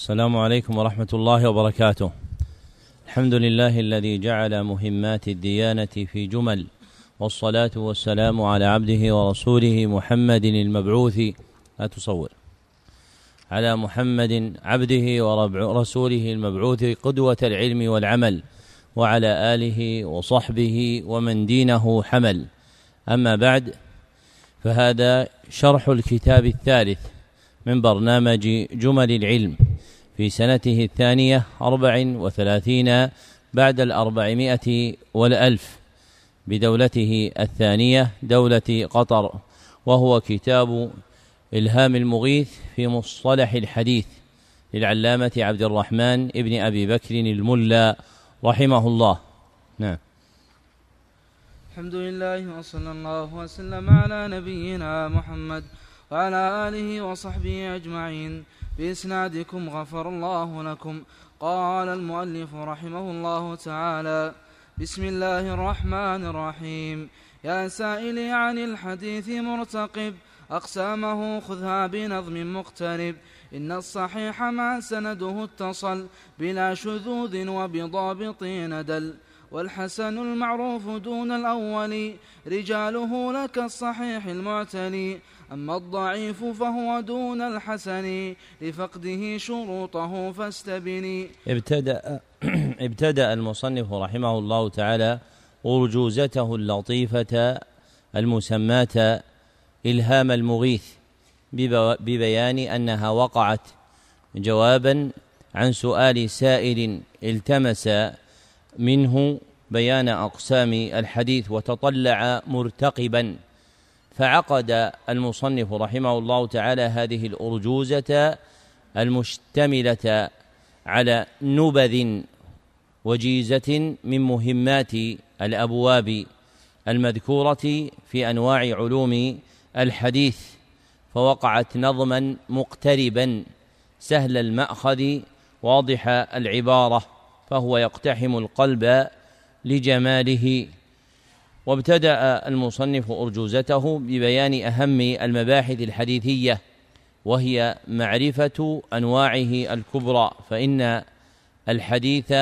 السلام عليكم ورحمة الله وبركاته. الحمد لله الذي جعل مهمات الديانة في جمل والصلاة والسلام على عبده ورسوله محمد المبعوث. لا تصور. على محمد عبده ورسوله المبعوث قدوة العلم والعمل وعلى آله وصحبه ومن دينه حمل. أما بعد فهذا شرح الكتاب الثالث من برنامج جمل العلم. في سنته الثانية أربع وثلاثين بعد الأربعمائة والألف بدولته الثانية دولة قطر وهو كتاب إلهام المغيث في مصطلح الحديث للعلامة عبد الرحمن ابن أبي بكر الملا رحمه الله. نعم. الحمد لله وصلى الله وسلم على نبينا محمد وعلى آله وصحبه أجمعين. بإسنادكم غفر الله لكم. قال المؤلف رحمه الله تعالى بسم الله الرحمن الرحيم. يا سائلي عن الحديث مرتقب أقسامه خذها بنظم مقترب. إن الصحيح ما سنده اتصل بلا شذوذ وبضابط ندل والحسن المعروف دون الأول رجاله لك الصحيح المعتلي أما الضعيف فهو دون الحسن لفقده شروطه فاستبني. ابتدأ ابتدأ المصنف رحمه الله تعالى أرجوزته اللطيفة المسماة إلهام المغيث ببيان أنها وقعت جوابا عن سؤال سائل التمس منه بيان أقسام الحديث وتطلع مرتقبا. فعقد المصنف رحمه الله تعالى هذه الأرجوزة المشتملة على نبذ وجيزة من مهمات الأبواب المذكورة في أنواع علوم الحديث فوقعت نظما مقتربا سهل المأخذ واضح العبارة. فهو يقتحم القلب لجماله. وابتدأ المصنف أرجوزته ببيان أهم المباحث الحديثية وهي معرفة أنواعه الكبرى فإن الحديث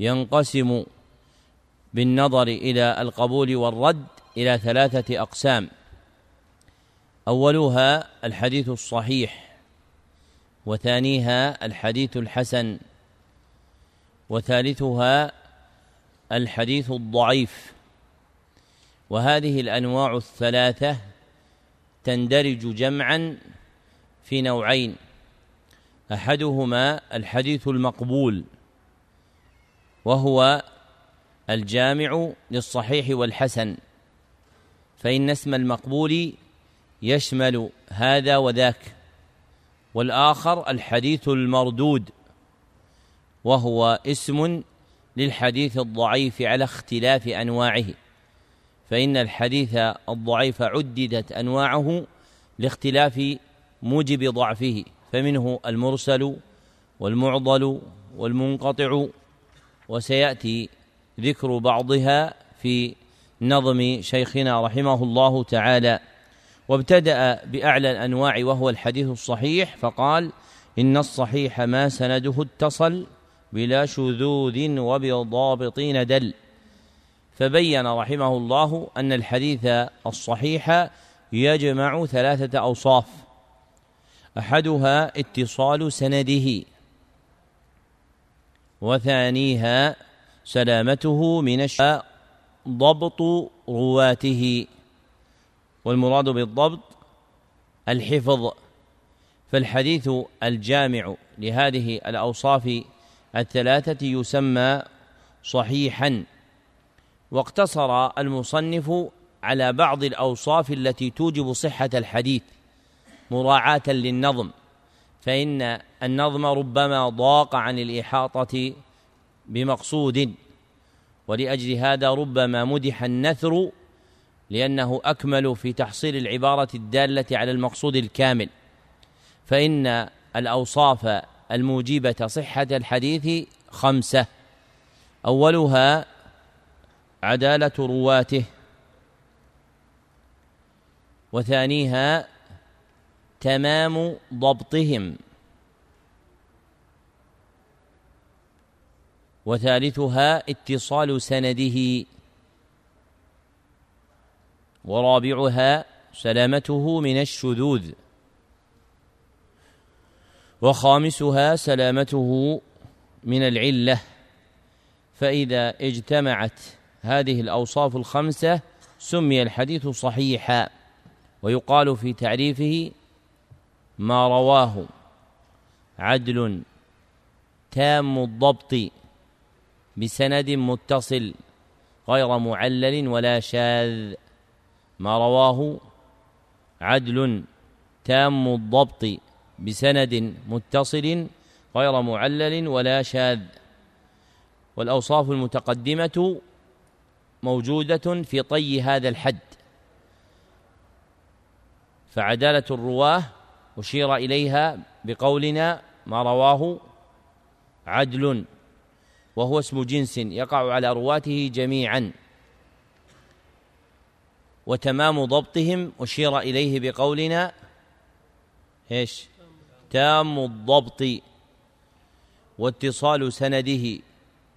ينقسم بالنظر إلى القبول والرد إلى ثلاثة أقسام. أولها الحديث الصحيح وثانيها الحديث الحسن. وثالثها الحديث الضعيف. وهذه الأنواع الثلاثة تندرج جمعا في نوعين. أحدهما الحديث المقبول وهو الجامع للصحيح والحسن فإن اسم المقبول يشمل هذا وذاك والآخر الحديث المردود. وهو اسم للحديث الضعيف على اختلاف أنواعه فإن الحديث الضعيف عددت أنواعه لاختلاف موجب ضعفه فمنه المرسل والمعضل والمنقطع وسيأتي ذكر بعضها في نظم شيخنا رحمه الله تعالى. وابتدأ بأعلى الأنواع وهو الحديث الصحيح فقال إن الصحيح ما سنده اتصل بلا شذوذ وبضابط دل. فبين رحمه الله أن الحديث الصحيح يجمع ثلاثة أوصاف. أحدها اتصال سنده. وثانيها سلامته من الشاء ضبط رواته. والمراد بالضبط الحفظ. فالحديث الجامع لهذه الأوصاف الثلاثة يسمى صحيحا واقتصر المصنف على بعض الأوصاف التي توجب صحة الحديث مراعاة للنظم فإن النظم ربما ضاق عن الإحاطة بمقصود ولأجل هذا ربما مدح النثر لأنه أكمل في تحصيل العبارة الدالة على المقصود الكامل فإن الأوصاف الموجبة صحة الحديث خمسة. أولها عدالة رواته. وثانيها تمام ضبطهم. وثالثها اتصال سنده. ورابعها سلامته من الشذوذ. وخامسها سلامته من العلة. فإذا اجتمعت هذه الأوصاف الخمسة سمي الحديث صحيحا ويقال في تعريفه ما رواه عدل تام الضبط بسند متصل غير معلل ولا شاذ. ما رواه عدل تام الضبط بسند متصل غير معلل ولا شاذ. والأوصاف المتقدمة موجودة في طي هذا الحد. فعدالة الرواه أشير إليها بقولنا ما رواه عدل وهو اسم جنس يقع على رواته جميعا. وتمام ضبطهم أشير إليه بقولنا إيش؟ تام الضبط واتصال سنده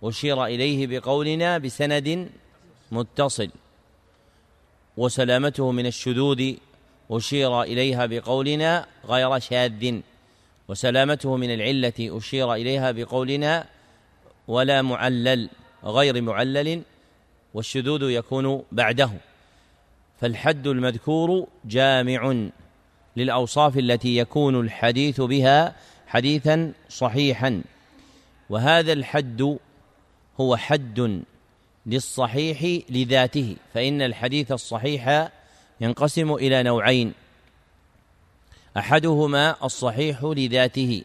أشير إليه بقولنا بسند متصل وسلامته من الشذوذ أشير إليها بقولنا غير شاذ وسلامته من العلة أشير إليها بقولنا ولا معلل غير معلل والشذوذ يكون بعده فالحد المذكور جامع للأوصاف التي يكون الحديث بها حديثا صحيحا. وهذا الحد هو حد للصحيح لذاته فإن الحديث الصحيح ينقسم إلى نوعين. أحدهما الصحيح لذاته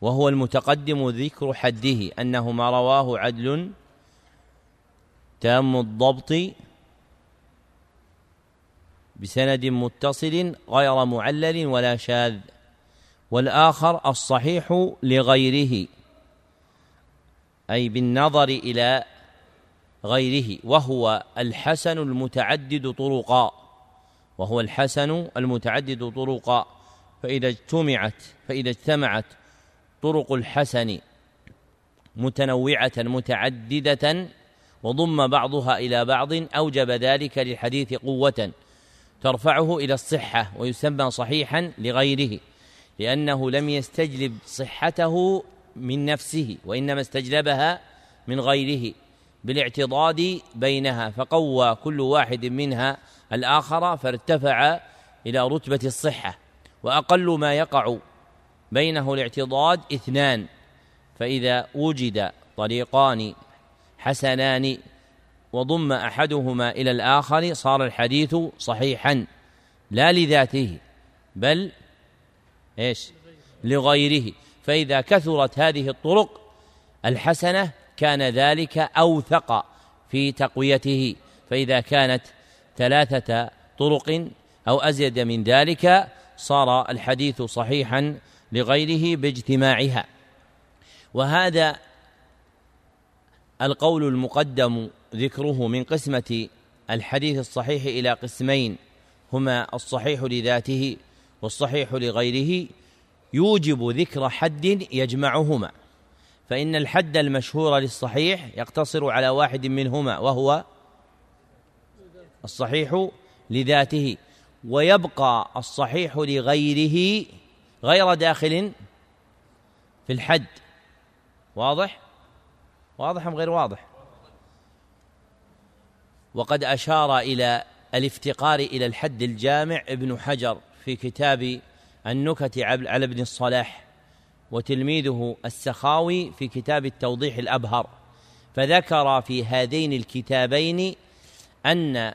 وهو المتقدم ذكر حده أنه ما رواه عدل تام الضبط بسند متصل غير معلل ولا شاذ والآخر الصحيح لغيره أي بالنظر إلى غيره وهو الحسن المتعدد طرقا وهو الحسن المتعدد طرقا فإذا اجتمعت فإذا اجتمعت طرق الحسن متنوعة متعددة وضم بعضها إلى بعض أوجب ذلك للحديث قوة. ترفعه إلى الصحة ويسمى صحيحا لغيره لأنه لم يستجلب صحته من نفسه وإنما استجلبها من غيره بالاعتضاد بينها فقوى كل واحد منها الآخر فارتفع إلى رتبة الصحة وأقل ما يقع بينه الاعتضاد اثنان فإذا وجد طريقان حسنان وضم أحدهما إلى الآخر صار الحديث صحيحا لا لذاته بل إيش؟ لغيره. فإذا كثرت هذه الطرق الحسنة كان ذلك أوثق في تقويته. فإذا كانت ثلاثة طرق أو أزيد من ذلك صار الحديث صحيحا لغيره باجتماعها. وهذا القول المقدم ذكره من قسمة الحديث الصحيح إلى قسمين هما الصحيح لذاته والصحيح لغيره. يوجب ذكر حد يجمعهما فإن الحد المشهور للصحيح يقتصر على واحد منهما وهو الصحيح لذاته. ويبقى الصحيح لغيره غير داخل في الحد واضح؟ واضح أم غير واضح؟ وقد أشار إلى الافتقار إلى الحد الجامع ابن حجر في كتاب النكت على ابن الصلاح وتلميذه السخاوي في كتاب التوضيح الأبهر. فذكر في هذين الكتابين أن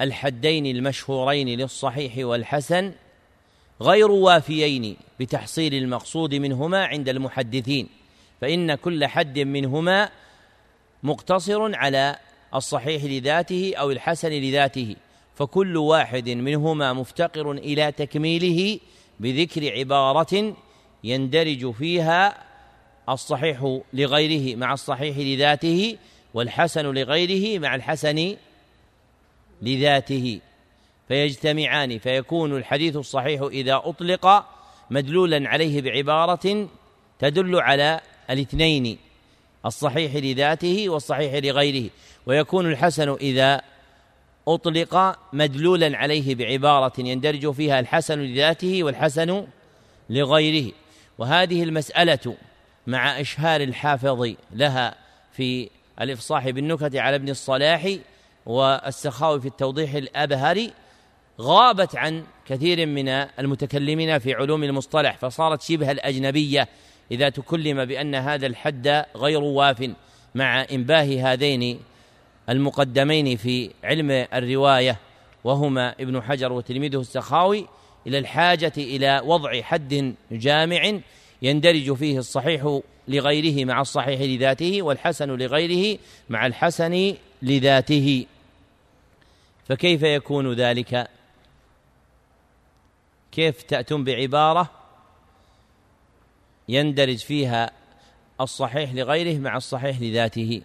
الحدين المشهورين للصحيح والحسن غير وافيين بتحصيل المقصود منهما عند المحدثين فإن كل حد منهما مقتصر على الصحيح لذاته أو الحسن لذاته فكل واحد منهما مفتقر إلى تكميله بذكر عبارة يندرج فيها الصحيح لغيره مع الصحيح لذاته والحسن لغيره مع الحسن لذاته. فيجتمعان فيكون الحديث الصحيح إذا أطلق مدلولا عليه بعبارة تدل على الاثنين. الصحيح لذاته والصحيح لغيره. ويكون الحسن إذا أطلق مدلولا عليه بعبارة يندرج فيها الحسن لذاته والحسن لغيره. وهذه المسألة مع إشهار الحافظ لها في الإفصاح بالنكت على ابن الصلاح والسخاوي في التوضيح الأبهري غابت عن كثير من المتكلمين في علوم المصطلح فصارت شبه الأجنبية إذا تكلم بأن هذا الحد غير واف مع إنباه هذين المقدمين في علم الرواية وهما ابن حجر وتلميذه السخاوي إلى الحاجة إلى وضع حد جامع يندرج فيه الصحيح لغيره مع الصحيح لذاته والحسن لغيره مع الحسن لذاته. فكيف يكون ذلك؟ كيف تأتون بعبارة يندرج فيها الصحيح لغيره مع الصحيح لذاته.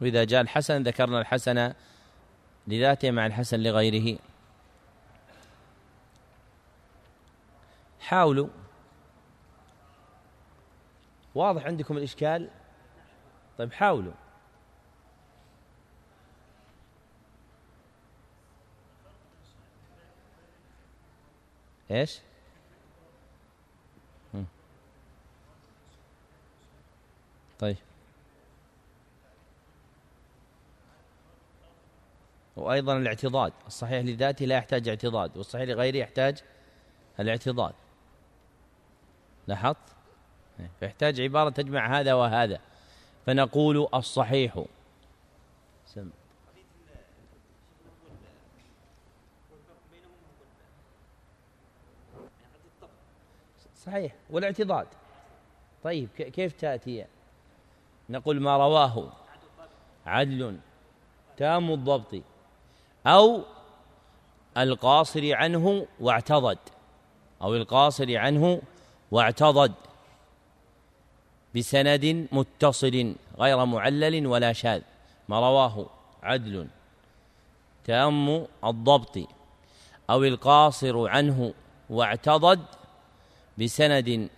وإذا جاء الحسن ذكرنا الحسن لذاته مع الحسن لغيره. حاولوا. واضح عندكم الإشكال؟ طيب حاولوا. إيش طيب وأيضا الاعتضاد. الصحيح لذاته لا يحتاج اعتضاد والصحيح لغيره يحتاج الاعتضاد. لاحظت؟ فيحتاج عبارة تجمع هذا وهذا. فنقول الصحيح. سم صحيح. والاعتضاد. طيب كيف تأتي؟ نقول ما رواه. عدل. تام الضبط. أو القاصر عنه واعتضد أو القاصر عنه واعتضد بسند متصل غير معلل ولا شاذ ما رواه عدل. تأم الضبط أو القاصر عنه واعتضد بسند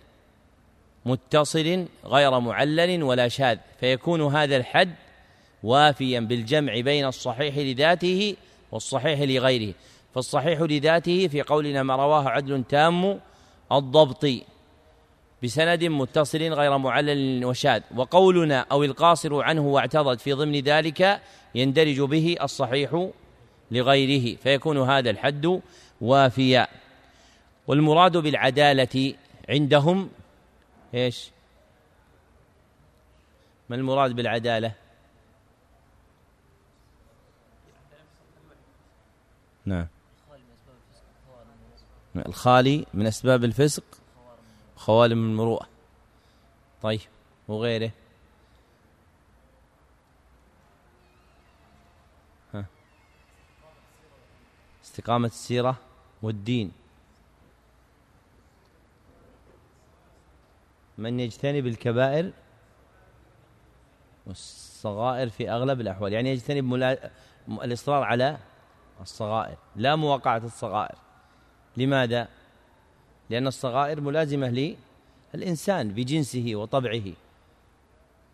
متصل غير معلل ولا شاذ فيكون هذا الحد وافيا بالجمع بين الصحيح لذاته والصحيح لغيره. فالصحيح لذاته في قولنا ما رواه عدل تام الضبط بسند متصل غير معلل وشاذ. وقولنا أو القاصر عنه واعتضد في ضمن ذلك يندرج به الصحيح لغيره فيكون هذا الحد وافيا. والمراد بالعدالة عندهم إيش؟ ما المراد بالعدالة؟ نعم. الخالي من أسباب الفسق خوالم المروءة طيب وغيره ها. استقامة السيرة والدين. من يجتنب الكبائر والصغائر في أغلب الأحوال. يعني يجتنب ملا... الإصرار على الصغائر لا مواقعة الصغائر لماذا؟ لأن الصغائر ملازمة للإنسان بجنسه وطبعه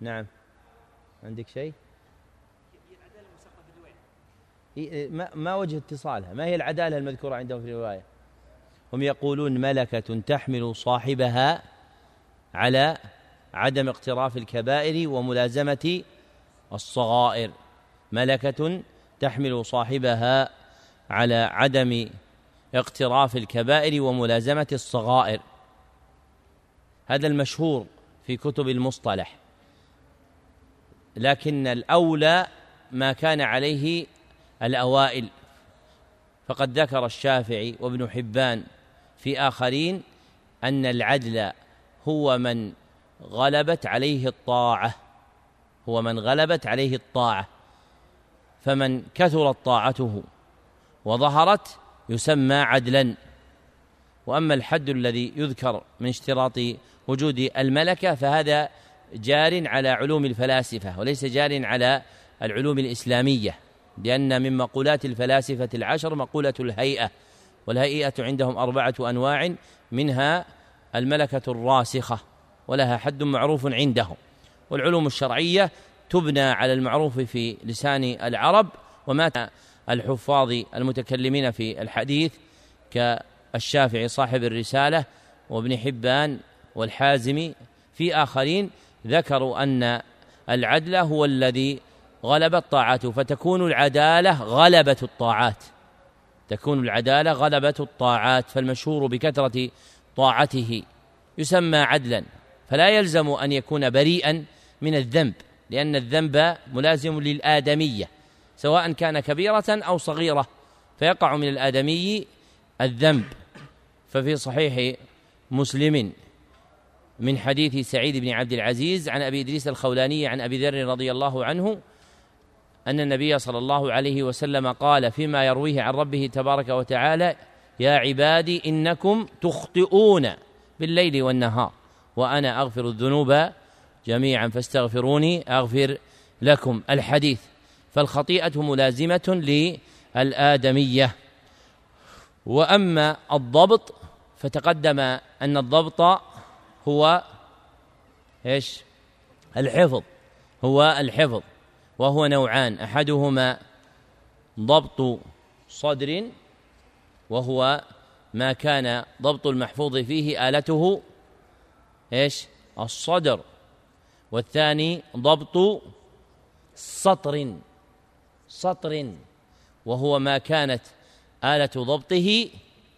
نعم عندك شيء؟ ما ما وجه اتصالها؟ ما هي العدالة المذكورة عندهم في الرواية؟ هم يقولون ملكة تحمل صاحبها على عدم اقتراف الكبائر وملازمة الصغائر ملكة تحمل صاحبها على عدم اقتراف الكبائر وملازمة الصغائر. هذا المشهور في كتب المصطلح. لكن الأولى ما كان عليه الأوائل. فقد ذكر الشافعي وابن حبان في آخرين أن العدل هو من غلبت عليه الطاعة. هو من غلبت عليه الطاعة. فمن كثرت طاعته وظهرت يسمى عدلا. وأما الحد الذي يذكر من اشتراط وجود الملكة فهذا جار على علوم الفلاسفة وليس جار على العلوم الإسلامية لأن من مقولات الفلاسفة العشر مقولة الهيئة والهيئة عندهم أربعة أنواع منها الملكة الراسخة ولها حد معروف عندهم والعلوم الشرعية تبنى على المعروف في لسان العرب وما الحفاظ المتكلمين في الحديث كالشافعي صاحب الرسالة وابن حبان والحازمي في آخرين ذكروا أن العدل هو الذي غلب الطاعات فتكون العدالة غلبة الطاعات. تكون العدالة غلبة الطاعات فالمشهور بكثرة طاعته. يسمى عدلا فلا يلزم أن يكون بريئا من الذنب لأن الذنب ملازم للآدمية. سواء كان كبيرة أو صغيرة فيقع من الآدمي الذنب. ففي صحيح مسلم من حديث سعيد بن عبد العزيز عن أبي إدريس الخولاني عن أبي ذر رضي الله عنه أن النبي صلى الله عليه وسلم قال فيما يرويه عن ربه تبارك وتعالى يا عبادي إنكم تخطئون بالليل والنهار وأنا أغفر الذنوب جميعا فاستغفروني أغفر لكم. الحديث فالخطيئة ملازمة للآدمية. وأما الضبط فتقدم أن الضبط هو إيش؟ الحفظ هو الحفظ وهو نوعان. أحدهما ضبط صدر وهو ما كان ضبط المحفوظ فيه آلته إيش؟ الصدر. والثاني ضبط سطر. سطر وهو ما كانت آلة ضبطه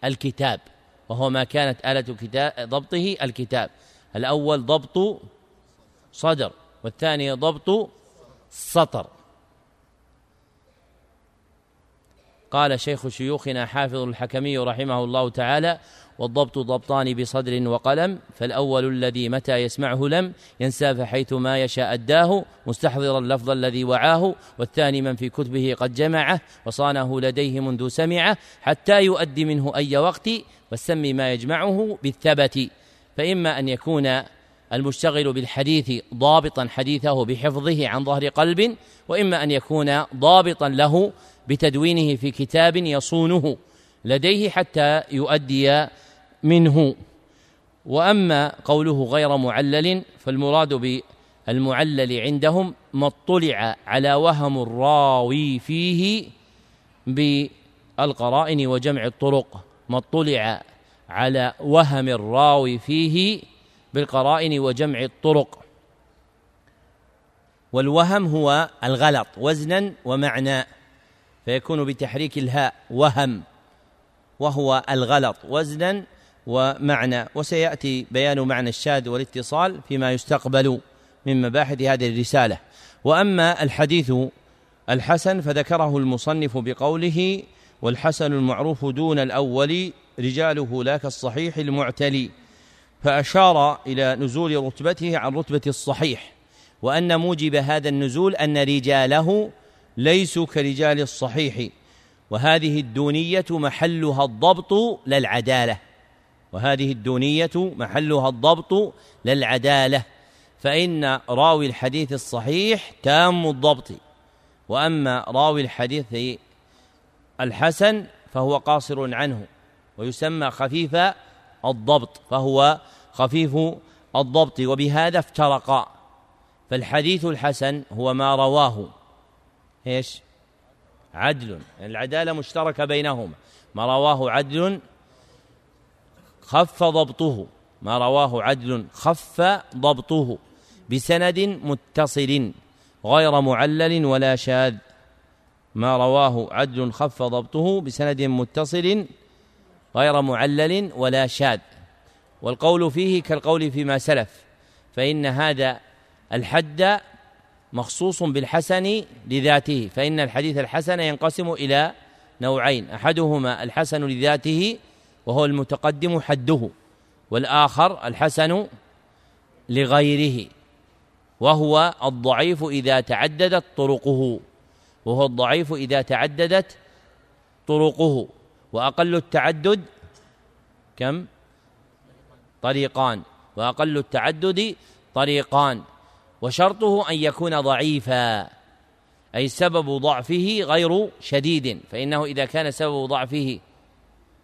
الكتاب. وهو ما كانت آلة كتاب ضبطه الكتاب. الأول ضبط صدر والثاني ضبط سطر. قال شيخ شيوخنا حافظ الحكمي رحمه الله تعالى والضبط ضبطان بصدر وقلم فالأول الذي متى يسمعه لم ينسى فحيث ما يشاء أداه مستحضرا اللفظ الذي وعاه والثاني من في كتبه قد جمعه وصانه لديه منذ سمعه حتى يؤدي منه أي وقت والسم ما يجمعه بالثبت. فإما أن يكون المشتغل بالحديث ضابطا حديثه بحفظه عن ظهر قلب وإما أن يكون ضابطا له بتدوينه في كتاب يصونه لديه حتى يؤدي منه. وأما قوله غير معلل فالمراد بالمعلل عندهم ما اطلع على وهم الراوي فيه بالقرائن وجمع الطرق ما اطلع على وهم الراوي فيه بالقرائن وجمع الطرق. والوهم هو الغلط وزنا ومعنى. فيكون بتحريك الهاء وهم وهو الغلط وزنا ومعنى وسيأتي بيان معنى الشاذ والاتصال فيما يستقبل من مباحث هذه الرسالة. وأما الحديث الحسن فذكره المصنف بقوله والحسن المعروف دون الأول رجاله لا كالصحيح المعتلي. فأشار إلى نزول رتبته عن رتبة الصحيح وأن موجب هذا النزول أن رجاله ليسوا كرجال الصحيح وهذه الدونية محلها الضبط للعدالة. وهذه الدونية محلها الضبط للعدالة. فإن راوي الحديث الصحيح تام الضبط وأما راوي الحديث الحسن فهو قاصر عنه ويسمى خفيف الضبط فهو خفيف الضبط وبهذا افترقا. فالحديث الحسن هو ما رواه. إيش؟ عدل. العدالة مشتركة بينهما. ما رواه عدل خف ضبطه. ما رواه عدل خف ضبطه. بسند متصل غير معلل ولا شاذ. ما رواه عدل خف ضبطه. بسند متصل غير معلل ولا شاذ. والقول فيه كالقول فيما سلف. فإن هذا الحد مخصوص بالحسن لذاته فإن الحديث الحسن ينقسم إلى نوعين أحدهما الحسن لذاته وهو المتقدم حده والآخر الحسن لغيره وهو الضعيف إذا تعددت طرقه وهو الضعيف إذا تعددت طرقه وأقل التعدد كم؟ طريقان وأقل التعدد طريقان. وشرطه أن يكون ضعيفا أي سبب ضعفه غير شديد فإنه إذا كان سبب ضعفه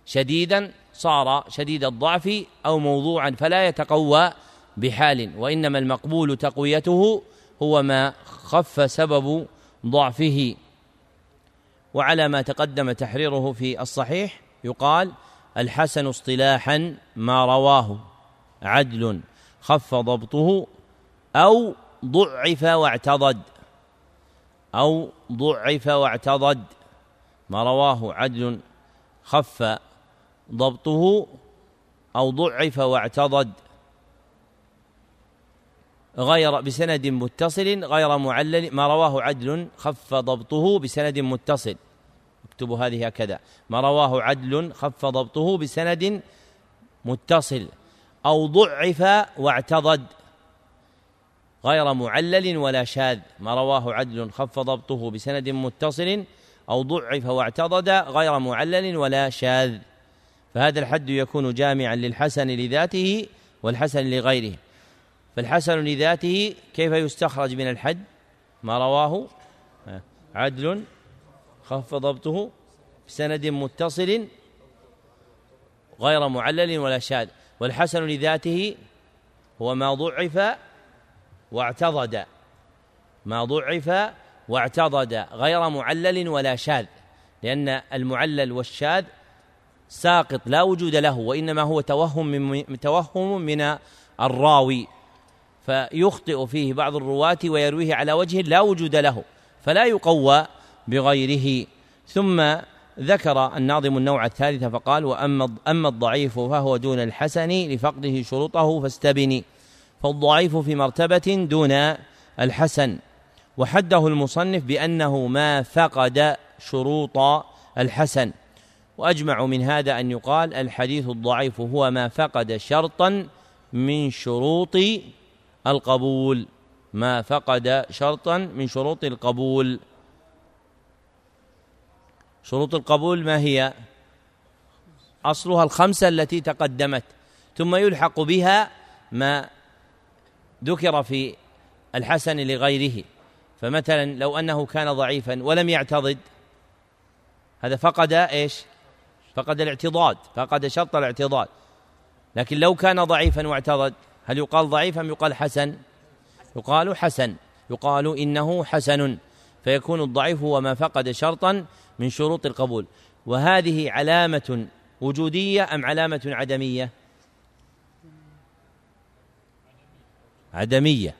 شديدا صار شديد الضعف أو موضوعا فلا يتقوى بحال وإنما المقبول تقويته هو ما خف سبب ضعفه. وعلى ما تقدم تحريره في الصحيح يقال الحسن اصطلاحا ما رواه عدل خف ضبطه أو ضعف واعتضد. أو ضعف واعتضد. ما رواه عدل خف ضبطه أو ضعف واعتضد. غير بسند متصل غير معلل. ما رواه عدل خف ضبطه بسند متصل. اكتبوا هذه هكذا. ما رواه عدل خف ضبطه بسند متصل. أو ضعف واعتضد. غير معلل ولا شاذ ما رواه عدل خف ضبطه بسند متصل أو ضعف واعتضد غير معلل ولا شاذ. فهذا الحد يكون جامعا للحسن لذاته والحسن لغيره. فالحسن لذاته كيف يستخرج من الحد؟ ما رواه عدل خف ضبطه بسند متصل غير معلل ولا شاذ. والحسن لذاته هو ما ضعف واعتضد. ما ضعف واعتضد غير معلل ولا شاذ لأن المعلل والشاذ ساقط لا وجود له وإنما هو توهم من توهم من الراوي. فيخطئ فيه بعض الرواة ويرويه على وجه لا وجود له فلا يقوى بغيره. ثم ذكر الناظم النوع الثالث فقال وأما أما الضعيف فهو دون الحسن لفقده شروطه فاستبني. فالضعيف في مرتبة دون الحسن. وحده المصنف بأنه ما فقد شروط الحسن. وأجمع من هذا أن يقال الحديث الضعيف هو ما فقد شرطا من شروط القبول. ما فقد شرطا من شروط القبول. شروط القبول ما هي؟ أصلها الخمسة التي تقدمت ثم يلحق بها ما ذكر في الحسن لغيره فمثلا لو أنه كان ضعيفا ولم يعتضد هذا فقد إيش؟ فقد الاعتضاد فقد شرط الاعتضاد. لكن لو كان ضعيفا واعتضد هل يقال ضعيف أم يقال حسن؟ يقال حسن يقال إنه حسن فيكون الضعيف هو ما فقد شرطا من شروط القبول. وهذه علامة وجودية أم علامة عدمية؟ عدمية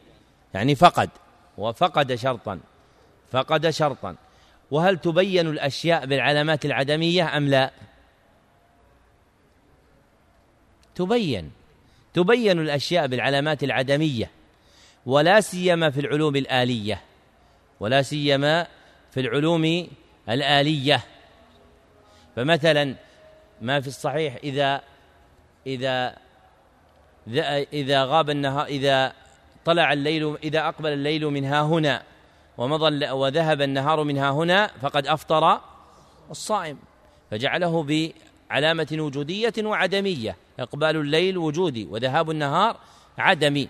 يعني فقد وفقد شرطا فقد شرطا. وهل تبين الأشياء بالعلامات العدمية أم لا؟ تبين تبين الأشياء بالعلامات العدمية ولا سيما في العلوم الآلية ولا سيما في العلوم الآلية. فمثلا ما في الصحيح إذا إذا إذا غاب النهار إذا طلع الليل إذا أقبل الليل من ها هنا ومضى وذهب النهار من ها هنا فقد أفطر الصائم. فجعله بعلامة وجودية وعدمية إقبال الليل وجودي وذهاب النهار عدمي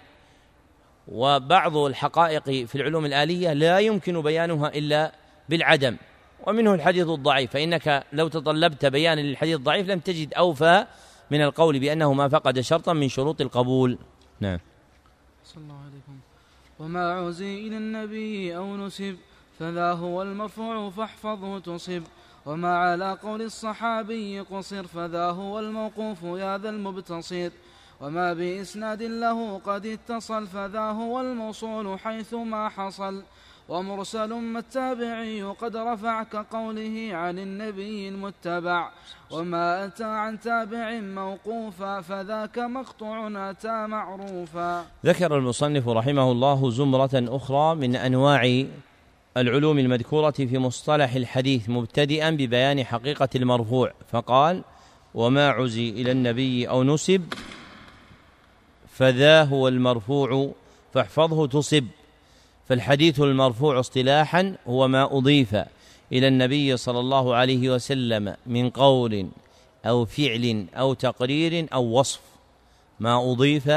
وبعض الحقائق في العلوم الآلية لا يمكن بيانها إلا بالعدم. ومنه الحديث الضعيف فإنك لو تطلبت بيانا للحديث الضعيف لم تجد أوفى من القول بأنه ما فقد شرطا من شروط القبول. نعم. صلى الله عليكم وما عزي إلى النبي أو نسب فذا هو المرفوع فاحفظه تصب. وما على قول الصحابي قصر فذا هو الموقوف يا ذا المبتصر. وما بإسناد له قد اتصل فذا هو الموصول حيث ما حصل. ومرسل ما التابعي قد رفع كقوله عن النبي المتبع. وما أتى عن تابع موقوفا فذاك مقطوع أتى معروفا. ذكر المصنف رحمه الله زمرة أخرى من أنواع العلوم المذكورة في مصطلح الحديث مبتدئا ببيان حقيقة المرفوع. فقال وما عزي إلى النبي أو نسب فذا هو المرفوع فاحفظه تصب. فالحديث المرفوع اصطلاحا هو ما أضيف إلى النبي صلى الله عليه وسلم من قول أو فعل أو تقرير أو وصف. ما أضيف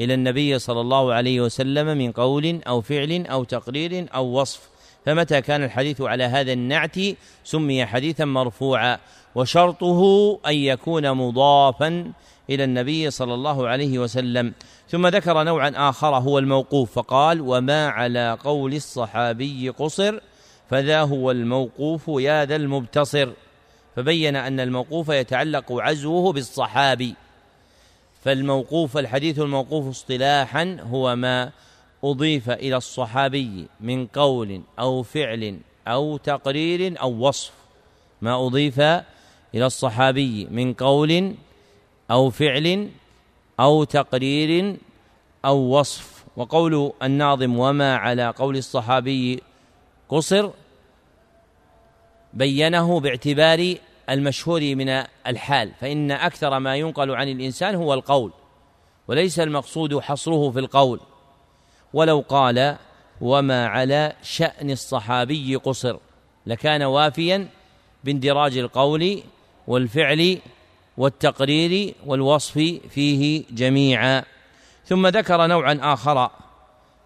إلى النبي صلى الله عليه وسلم من قول أو فعل أو تقرير أو وصف. فمتى كان الحديث على هذا النعت سمي حديثا مرفوعا وشرطه أن يكون مضافا إلى النبي صلى الله عليه وسلم. ثم ذكر نوعا آخر هو الموقوف فقال وما على قول الصحابي قصر فذا هو الموقوف يا ذا المبتصر. فبين أن الموقوف يتعلق عزوه بالصحابي. فالموقوف الحديث الموقوف اصطلاحا هو ما أضيف إلى الصحابي من قول أو فعل أو تقرير أو وصف ما أضيف إلى الصحابي من قول أو فعل أو تقرير أو وصف. وقول الناظم وما على قول الصحابي قصر بينه باعتبار المشهور من الحال فإن أكثر ما ينقل عن الإنسان هو القول وليس المقصود حصره في القول. ولو قال وما على شأن الصحابي قصر لكان وافيا باندراج القول والفعل والتقرير والوصف فيه جميعا. ثم ذكر نوعا آخر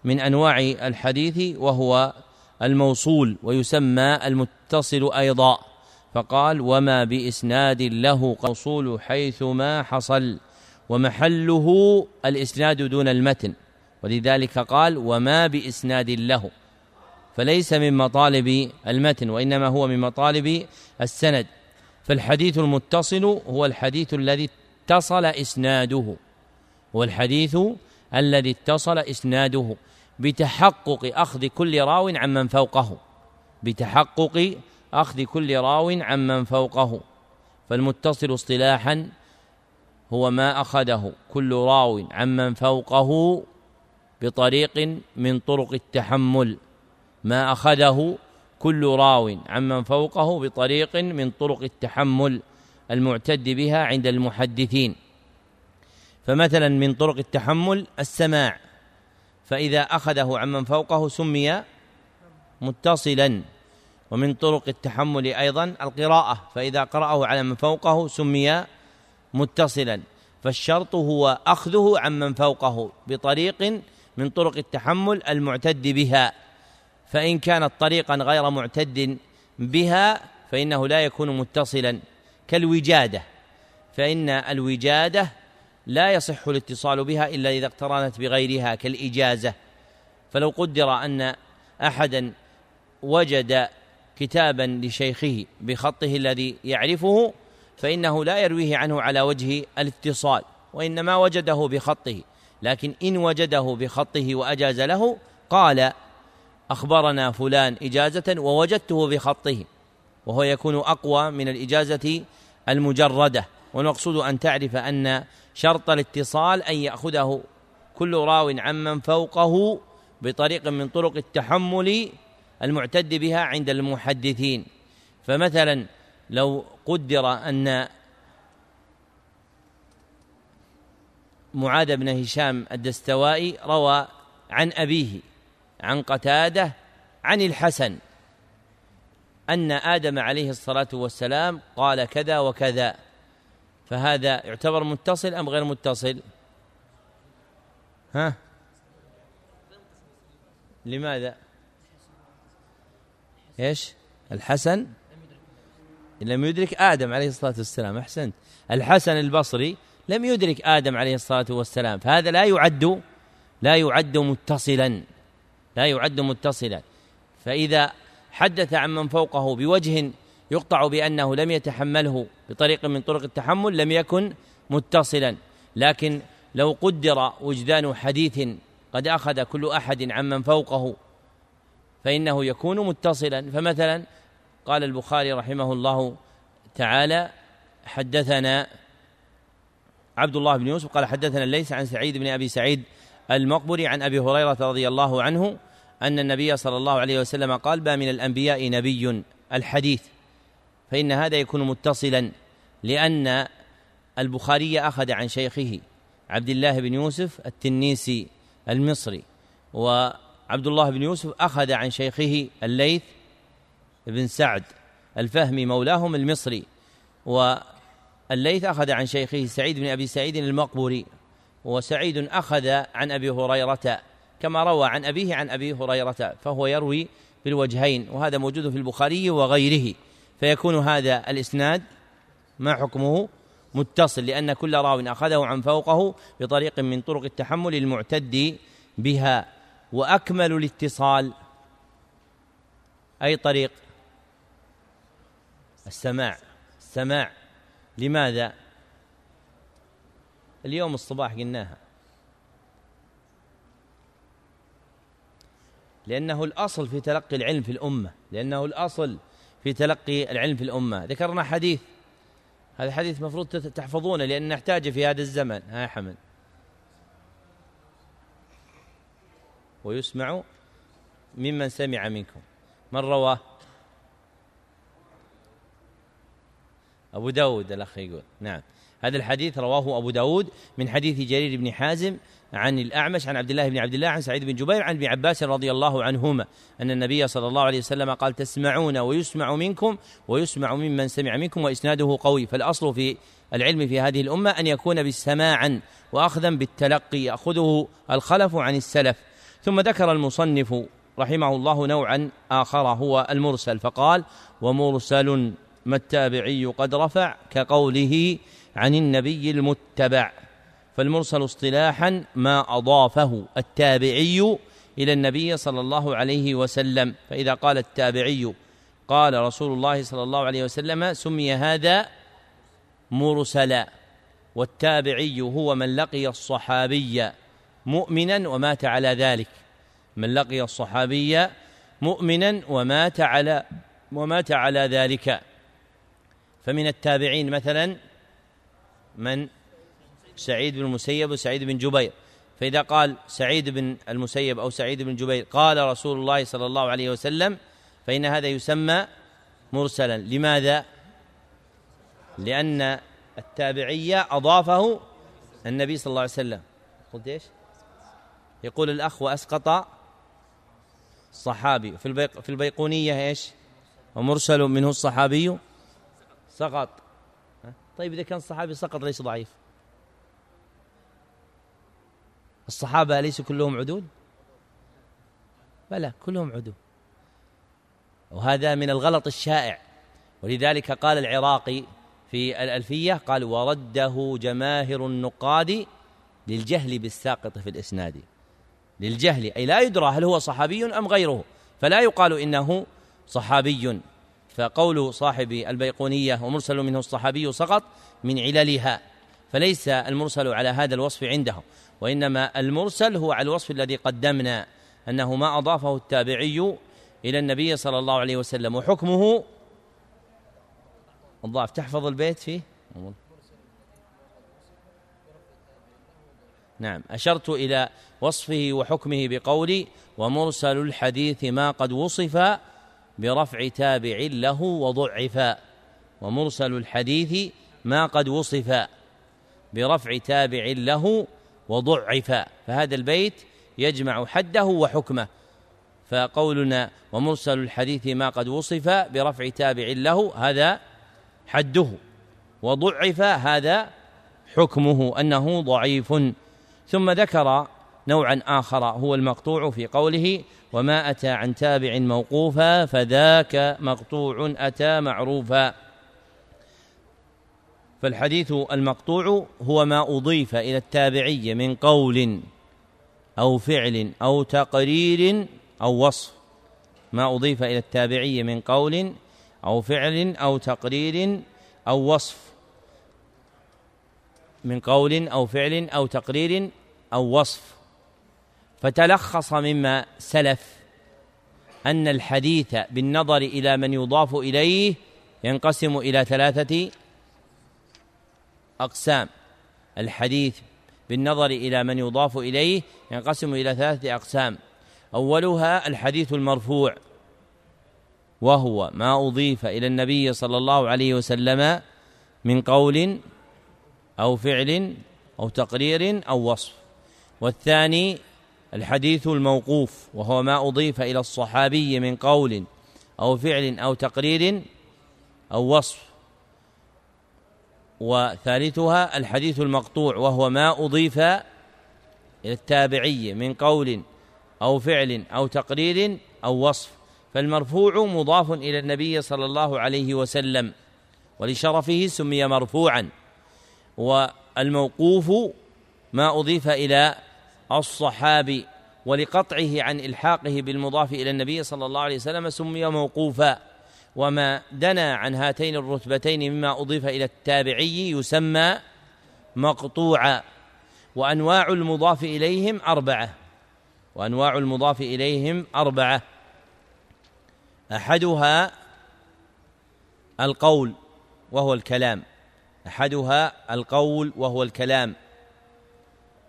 من أنواع الحديث وهو الموصول ويسمى المتصل أيضا. فقال وما بإسناد له موصول حيث ما حصل ومحله الإسناد دون المتن ولذلك قال وما بإسناد له فليس من مطالب المتن وإنما هو من مطالب السند. فالحديث المتصل هو الحديث الذي اتصل إسناده هو الحديث الذي اتصل إسناده بتحقق أخذ كل راو عمن فوقه بتحقق أخذ كل راو عمن فوقه فالمتصل اصطلاحا هو ما أخذه كل راو عمن فوقه بطريق من طرق التحمل ما أخذه كل راو عمن فوقه بطريق من طرق التحمل المعتد بها عند المحدثين. فمثلا من طرق التحمل السماع فإذا أخذه عمن فوقه سمي متصلا. ومن طرق التحمل أيضا القراءة فإذا قرأه على من فوقه سمي متصلا. فالشرط هو أخذه عمن فوقه بطريق من طرق التحمل المعتد بها. فإن كانت طريقا غير معتد بها فإنه لا يكون متصلا كالوجادة فإن الوجادة لا يصح الاتصال بها إلا إذا اقترنت بغيرها كالإجازة. فلو قدر أن أحدا وجد كتابا لشيخه بخطه الذي يعرفه فإنه لا يرويه عنه على وجه الاتصال وإنما وجده بخطه. لكن إن وجده بخطه وأجاز له قال أخبرنا فلان إجازة ووجدته بخطه وهو يكون أقوى من الإجازة المجردة. والمقصود أن تعرف أن شرط الاتصال أن يأخذه كل راو عمن فوقه بطريق من طرق التحمل المعتد بها عند المحدثين. فمثلا لو قدر أن معاذ بن هشام الدستوائي روى عن أبيه عن قتادة عن الحسن أن آدم عليه الصلاة والسلام قال كذا وكذا فهذا يعتبر متصل أم غير متصل؟ ها؟ لماذا؟ إيش؟ الحسن؟ لم يدرك آدم عليه الصلاة والسلام أحسنت. الحسن البصري لم يدرك آدم عليه الصلاة والسلام فهذا لا يعد لا يعد متصلا. لا يعد متصلا. فإذا حدث عن من فوقه بوجه يقطع بأنه لم يتحمله بطريق من طرق التحمل لم يكن متصلا. لكن لو قدر وجدان حديث قد أخذ كل أحد عن من فوقه فإنه يكون متصلا. فمثلا قال البخاري رحمه الله تعالى حدثنا عبد الله بن يوسف قال حدثنا ليس عن سعيد بن أبي سعيد المقبري عن أبي هريرة رضي الله عنه أن النبي صلى الله عليه وسلم قال ما من الأنبياء نبي الحديث. فإن هذا يكون متصلا لأن البخاري أخذ عن شيخه عبد الله بن يوسف التنيسي المصري وعبد الله بن يوسف أخذ عن شيخه الليث بن سعد الفهمي مولاهم المصري والليث أخذ عن شيخه سعيد بن أبي سعيد المقبوري وسعيد أخذ عن أبي هريرة كما روى عن أبيه عن أبي هريرة فهو يروي بالوجهين وهذا موجود في البخاري وغيره. فيكون هذا الإسناد ما حكمه؟ متصل لأن كل راو أخذه عن فوقه بطريق من طرق التحمل المعتد بها. وأكمل الاتصال أي طريق؟ السماع. السماع. لماذا؟ اليوم الصباح قلناها. لأنه الأصل في تلقي العلم في الأمة لأنه الأصل في تلقي العلم في الأمة. ذكرنا حديث هذا الحديث مفروض تحفظونه لأن نحتاجه في هذا الزمن. ها حمد. ويسمع ممن سمع منكم. من رواه؟ أبو داود الأخ يقول. نعم. هذا الحديث رواه أبو داود من حديث جرير بن حازم عن الأعمش عن عبد الله بن عبد الله عن سعيد بن جبير عن ابن عباس رضي الله عنهما أن النبي صلى الله عليه وسلم قال تسمعون ويسمع منكم ويسمع ممن سمع منكم وإسناده قوي فالأصل في العلم في هذه الأمة أن يكون بالسماعا وأخذا بالتلقي يأخذه الخلف عن السلف ثم ذكر المصنف رحمه الله نوعا آخر هو المرسل فقال ومرسل ما التابعي قد رفع كقوله عن النبي المتبع فالمرسل اصطلاحا ما أضافه التابعي إلى النبي صلى الله عليه وسلم. فإذا قال التابعي قال رسول الله صلى الله عليه وسلم سمي هذا مرسلا والتابعي هو من لقي الصحابي مؤمنا ومات على ذلك. من لقي الصحابي مؤمنا ومات على ومات على ذلك. فمن التابعين مثلا من سعيد بن المسيب وسعيد بن جبير فإذا قال سعيد بن المسيب أو سعيد بن جبير قال رسول الله صلى الله عليه وسلم فإن هذا يسمى مرسلا لماذا؟ لأن التابعية أضافه النبي صلى الله عليه وسلم قلت إيش؟ يقول الأخ وأسقط صحابي في البيق في البيقونية إيش؟ ومرسل منه الصحابي سقط طيب إذا كان الصحابي سقط ليس ضعيف. الصحابة أليسوا كلهم عدول؟ بلى كلهم عدول. وهذا من الغلط الشائع. ولذلك قال العراقي في الألفية قال ورده جماهر النقاد للجهل بالساقط في الإسناد. للجهل أي لا يدرى هل هو صحابي أم غيره. فلا يقال إنه صحابي. فقول صاحب البيقونية ومرسل منه الصحابي سقط من عللها فليس المرسل على هذا الوصف عنده وإنما المرسل هو على الوصف الذي قدمنا أنه ما أضافه التابعي إلى النبي صلى الله عليه وسلم وحكمه الضعف. تحفظ البيت فيه؟ نعم أشرت إلى وصفه وحكمه بقولي ومرسل الحديث ما قد وصف برفع تابع له وضعف ومرسل الحديث ما قد وصف برفع تابع له وضعف. فهذا البيت يجمع حده وحكمه. فقولنا ومرسل الحديث ما قد وصف برفع تابع له هذا حده. وضعف هذا حكمه أنه ضعيف. ثم ذكر نوعا آخر هو المقطوع في قوله وما أتى عن تابع موقوفا فذاك مقطوع أتى معروفا. فالحديث المقطوع هو ما أضيف إلى التابعي من قول أو فعل أو تقرير أو وصف. ما أضيف إلى التابعي من قول أو فعل أو تقرير أو وصف. من قول أو فعل أو تقرير أو وصف. فتلخص مما سلف أن الحديث بالنظر إلى من يضاف إليه ينقسم إلى ثلاثة أقسام. الحديث بالنظر إلى من يضاف إليه ينقسم إلى ثلاثة أقسام. أولها الحديث المرفوع وهو ما أضيف إلى النبي صلى الله عليه وسلم من قول أو فعل أو تقرير أو وصف. والثاني الحديث الموقوف وهو ما أضيف إلى الصحابي من قول أو فعل أو تقرير أو وصف. وثالثها الحديث المقطوع وهو ما أضيف إلى التابعي من قول أو فعل أو تقرير أو وصف. فالمرفوع مضاف إلى النبي صلى الله عليه وسلم ولشرفه سمي مرفوعا. والموقوف ما أضيف إلى الصحابي ولقطعه عن إلحاقه بالمضاف إلى النبي صلى الله عليه وسلم سمي موقوفا وما دنا عن هاتين الرتبتين مما أضيف إلى التابعي يسمى مقطوعا وأنواع المضاف إليهم أربعة وأنواع المضاف إليهم أربعة أحدها القول وهو الكلام أحدها القول وهو الكلام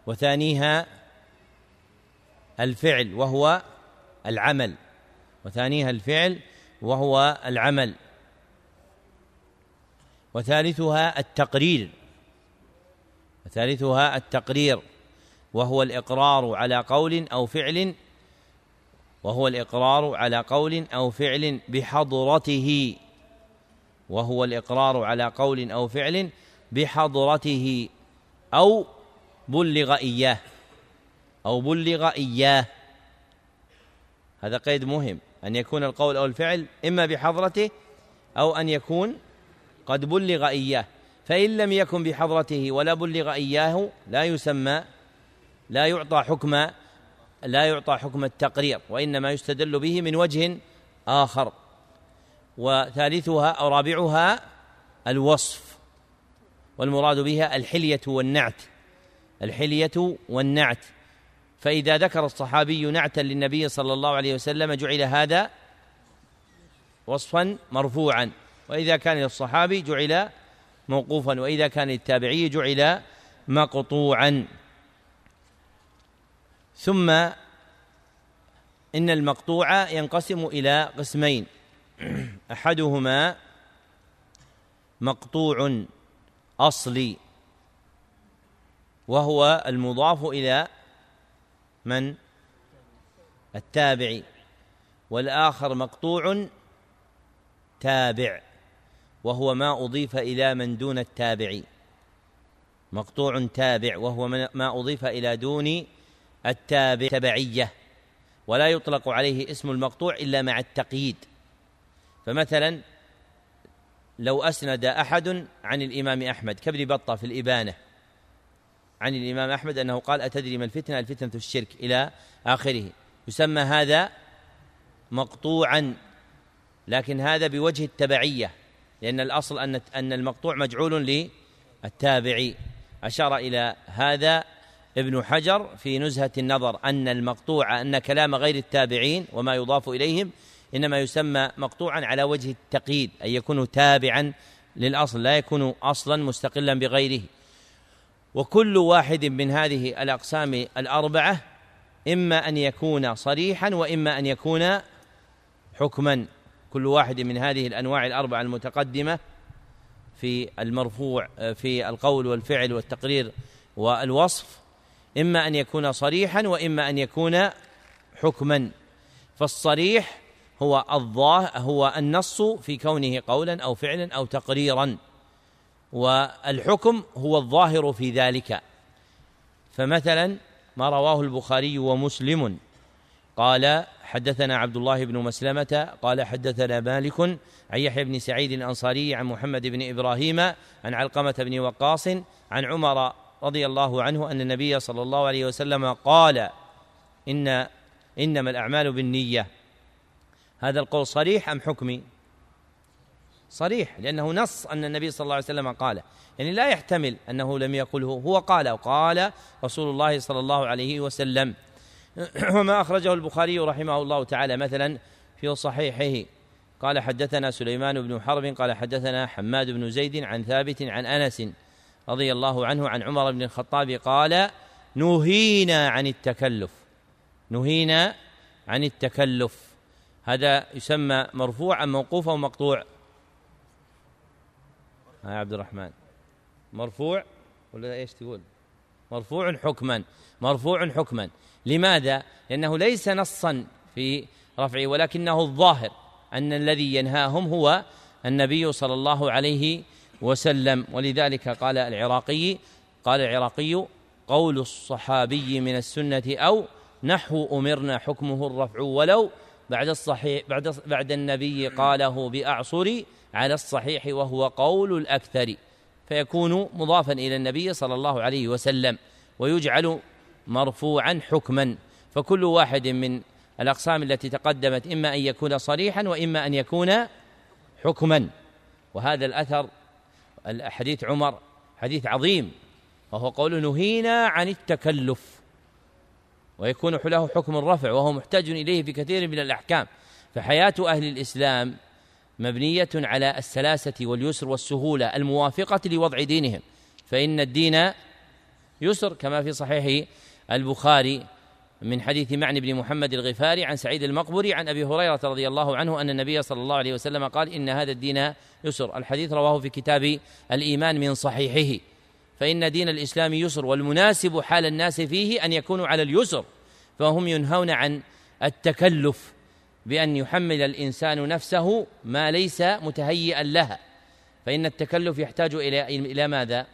وثانيها الفعل وهو العمل وثانيها الفعل وهو العمل وثالثها التقرير وثالثها التقرير وهو الإقرار على قول أو فعل وهو الإقرار على قول أو فعل بحضرته وهو الإقرار على قول أو فعل بحضرته أو بلغ إياه. أو بلغ إياه. هذا قيد مهم. أن يكون القول أو الفعل إما بحضرته أو أن يكون قد بلغ إياه. فإن لم يكن بحضرته ولا بلغ إياه لا يسمى لا يعطى حكم لا يعطى حكم التقرير وإنما يستدل به من وجه آخر. وثالثها أو رابعها الوصف. والمراد بها الحلية والنعت. الحلية والنعت. فإذا ذكر الصحابي نعتا للنبي صلى الله عليه وسلم جعل هذا وصفا مرفوعا. وإذا كان للصحابي جعل موقوفا. وإذا كان للتابعي جعل مقطوعا. ثم إن المقطوع ينقسم إلى قسمين. أحدهما مقطوع أصلي وهو المضاف إلى من؟ التابع والآخر مقطوع تابع وهو ما أضيف إلى من دون التابع مقطوع تابع وهو ما أضيف إلى دون التابع تبعية ولا يطلق عليه اسم المقطوع إلا مع التقييد. فمثلا لو أسند أحد عن الإمام أحمد كابن بطة في الإبانة عن الإمام أحمد أنه قال أتدري ما الفتنة؟ الفتنة الشرك إلى آخره. يسمى هذا مقطوعا لكن هذا بوجه التبعية لأن الأصل أن أن المقطوع مجعول للتابعي. أشار إلى هذا ابن حجر في نزهة النظر أن المقطوع أن كلام غير التابعين وما يضاف إليهم إنما يسمى مقطوعا على وجه التقييد أن يكون تابعا للأصل لا يكون أصلا مستقلا بغيره. وكل واحد من هذه الأقسام الأربعة إما أن يكون صريحا وإما أن يكون حكما. كل واحد من هذه الأنواع الأربعة المتقدمة في المرفوع في القول والفعل والتقرير والوصف إما أن يكون صريحا وإما أن يكون حكما. فالصريح هو الظاهر هو النص في كونه قولا أو فعلا أو تقريرا. والحكم هو الظاهر في ذلك. فمثلا ما رواه البخاري ومسلم قال حدثنا عبد الله بن مسلمة قال حدثنا مالك عن يحيى بن سعيد الأنصاري عن محمد بن إبراهيم عن علقمة بن وقاص عن عمر رضي الله عنه أن النبي صلى الله عليه وسلم قال إن إنما الأعمال بالنية. هذا القول صريح أم حكمي؟ صريح لأنه نص أن النبي صلى الله عليه وسلم قال. يعني لا يحتمل أنه لم يقله هو قال قال رسول الله صلى الله عليه وسلم. وما أخرجه البخاري رحمه الله تعالى مثلا في صحيحه. قال حدثنا سليمان بن حرب قال حدثنا حماد بن زيد عن ثابت عن أنس رضي الله عنه عن عمر بن الخطاب قال نهينا عن التكلف. نهينا عن التكلف. هذا يسمى مرفوع أم موقوف مقطوع يا عبد الرحمن. مرفوع ولا إيش تقول؟ مرفوع حكما مرفوع حكما. لماذا؟ لأنه ليس نصا في رفعه ولكنه الظاهر أن الذي ينهاهم هو النبي صلى الله عليه وسلم. ولذلك قال العراقي قال العراقي قول الصحابي من السنة أو نحو أمرنا حكمه الرفع ولو بعد الصحيح بعد بعد النبي قاله باعصر على الصحيح وهو قول الأكثر فيكون مضافا إلى النبي صلى الله عليه وسلم ويجعل مرفوعا حكما فكل واحد من الأقسام التي تقدمت إما أن يكون صريحا وإما أن يكون حكما. وهذا الأثر حديث عمر حديث عظيم وهو قول نهينا عن التكلف ويكون له حكم الرفع وهو محتاج إليه في كثير من الأحكام. فحياة أهل الإسلام مبنية على السلاسة واليسر والسهولة الموافقة لوضع دينهم. فإن الدين يسر كما في صحيح البخاري من حديث معن بن محمد الغفاري عن سعيد المقبري عن أبي هريرة رضي الله عنه أن النبي صلى الله عليه وسلم قال إن هذا الدين يسر. الحديث رواه في كتاب الإيمان من صحيحه. فإن دين الإسلام يسر والمناسب حال الناس فيه أن يكونوا على اليسر فهم ينهون عن التكلف. بأن يحمل الإنسان نفسه ما ليس متهيئا لها. فإن التكلف يحتاج إلى إلى ماذا؟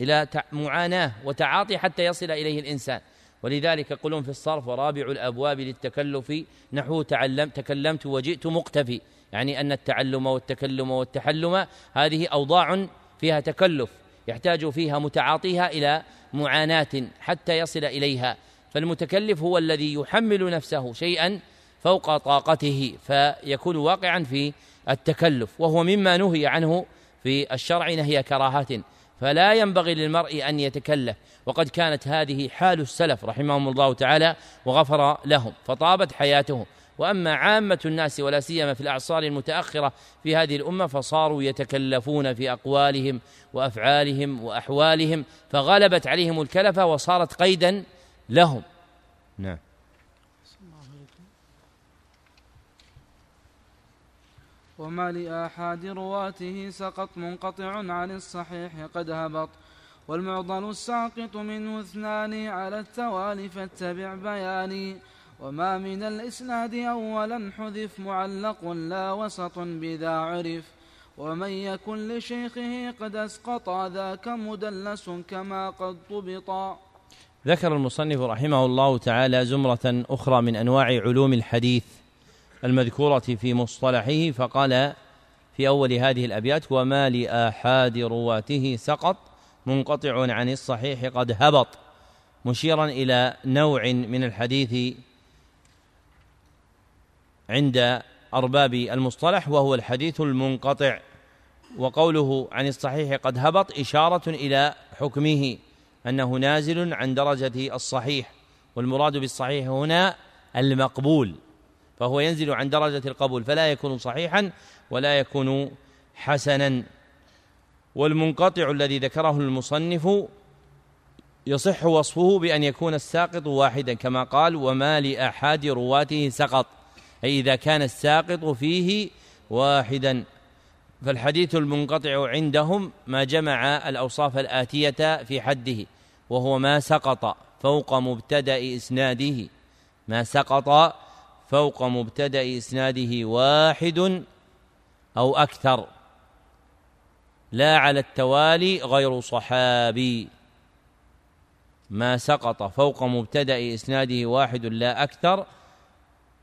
إلى معاناة وتعاطي حتى يصل إليه الإنسان. ولذلك يقولون في الصرف ورابع الأبواب للتكلف. نحو تعلم تكلمت وجئت مقتفي. يعني أن التعلم والتكلم والتحلم هذه أوضاع فيها تكلف. يحتاج فيها متعاطيها إلى معاناة حتى يصل إليها. فالمتكلف هو الذي يحمل نفسه شيئا فوق طاقته فيكون واقعا في التكلف وهو مما نهي عنه في الشرع نهي كراهه فلا ينبغي للمرء أن يتكلف. وقد كانت هذه حال السلف رحمهم الله تعالى وغفر لهم فطابت حياتهم. وأما عامة الناس ولا سيما في الأعصار المتأخرة في هذه الأمة فصاروا يتكلفون في أقوالهم وأفعالهم وأحوالهم فغلبت عليهم الكلفة وصارت قيدا لهم. نعم. وما لآحاد رواته سقط منقطع عن الصحيح قد هبط. والمعضل الساقط منه اثنان على التوالي فاتبع بياني. وما من الإسناد أولا حذف معلق لا وسط بذا عرف. ومن يكن لشيخه قد أسقط ذاك مدلس كما قد طبطا ذكر المصنف رحمه الله تعالى زمرة أخرى من أنواع علوم الحديث المذكورة في مصطلحه فقال في أول هذه الأبيات وما لآحاد رواته سقط منقطع عن الصحيح قد هبط مشيرا إلى نوع من الحديث عند أرباب المصطلح وهو الحديث المنقطع وقوله عن الصحيح قد هبط إشارة إلى حكمه. أنه نازل عن درجة الصحيح والمراد بالصحيح هنا المقبول فهو ينزل عن درجة القبول فلا يكون صحيحا ولا يكون حسنا. والمنقطع الذي ذكره المصنف يصح وصفه بأن يكون الساقط واحدا كما قال وما لأحد رواته سقط أي إذا كان الساقط فيه واحدا. فالحديث المنقطع عندهم ما جمع الأوصاف الآتية في حده وهو ما سقط فوق مبتدأ إسناده. ما سقط فوق مبتدأ إسناده واحد أو أكثر. لا على التوالي غير صحابي. ما سقط فوق مبتدأ إسناده واحد لا أكثر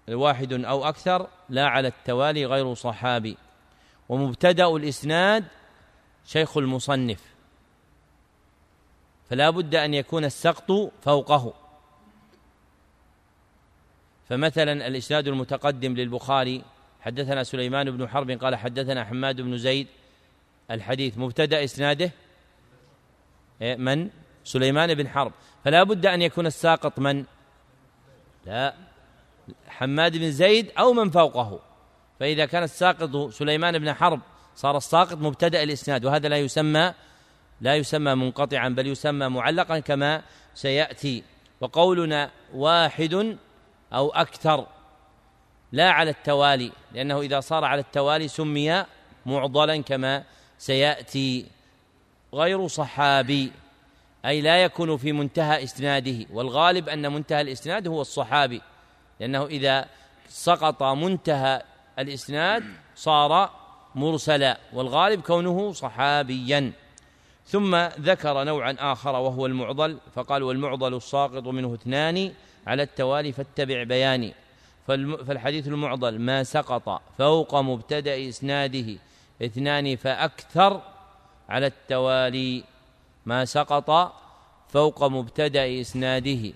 واحد أو أكثر لا على التوالي غير صحابي. ومبتدأ الإسناد شيخ المصنف. فلا بد أن يكون السقط فوقه. فمثلا الإسناد المتقدم للبخاري حدثنا سليمان بن حرب قال حدثنا حماد بن زيد الحديث مبتدأ إسناده إيه، من؟ سليمان بن حرب. فلا بد أن يكون الساقط من؟ لا. حماد بن زيد أو من فوقه. فإذا كان الساقط سليمان بن حرب صار الساقط مبتدأ الإسناد وهذا لا يسمى لا يسمى منقطعا بل يسمى معلقا كما سيأتي. وقولنا واحد أو أكثر لا على التوالي لأنه إذا صار على التوالي سمي معضلا كما سيأتي. غير صحابي أي لا يكون في منتهى إسناده والغالب أن منتهى الإسناد هو الصحابي لأنه إذا سقط منتهى الإسناد صار مرسلا والغالب كونه صحابيا. ثم ذكر نوعا آخر وهو المعضل فقال والمعضل الساقط منه اثنان على التوالي فاتبع بياني. فالحديث المعضل ما سقط فوق مبتدأ إسناده اثنان فأكثر على التوالي. ما سقط فوق مبتدأ إسناده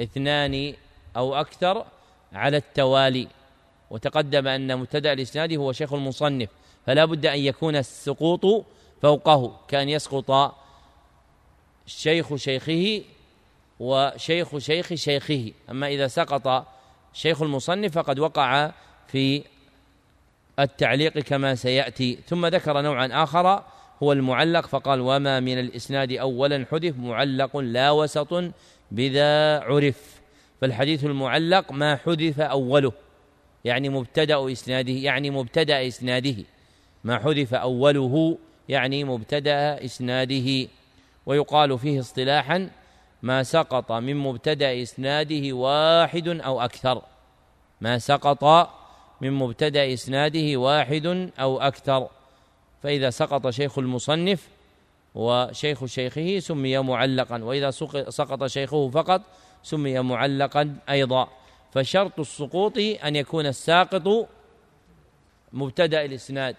اثنان أو أكثر على التوالي. وتقدم أن مبتدأ الإسناد هو شيخ المصنف فلا بد أن يكون السقوط فوقه كأن يسقط شيخ شيخه وشيخ شيخ شيخه. أما إذا سقط شيخ المصنف فقد وقع في التعليق كما سيأتي. ثم ذكر نوعا آخر هو المعلق فقال وما من الإسناد اولا حذف معلق لا وسط بذا عرف. فالحديث المعلق ما حذف أوله. يعني مبتدأ إسناده يعني مبتدأ إسناده. ما حذف أوله يعني مبتدأ إسناده. ويقال فيه اصطلاحا ما سقط من مبتدأ إسناده واحد أو أكثر. ما سقط من مبتدأ إسناده واحد أو أكثر. فإذا سقط شيخ المصنف وشيخ شيخه سمي معلقا وإذا سقط شيخه فقط سمي معلقا أيضا. فشرط السقوط أن يكون الساقط مبتدأ الإسناد.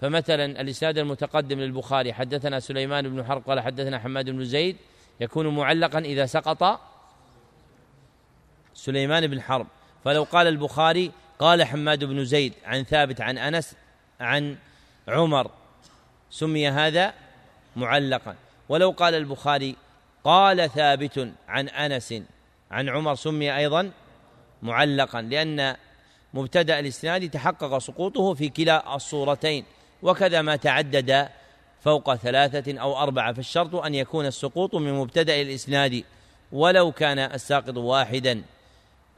فمثلا الإسناد المتقدم للبخاري حدثنا سليمان بن حرب قال حدثنا حماد بن زيد يكون معلقا إذا سقط سليمان بن حرب. فلو قال البخاري قال حماد بن زيد عن ثابت عن أنس عن عمر سمي هذا معلقا. ولو قال البخاري قال ثابت عن أنس عن عمر سمي أيضا معلقا لأن مبتدأ الاسناد تحقق سقوطه في كلا الصورتين وكذا ما تعدد فوق ثلاثة أو أربعة. فالشرط أن يكون السقوط من مبتدأ الإسناد ولو كان الساقط واحدا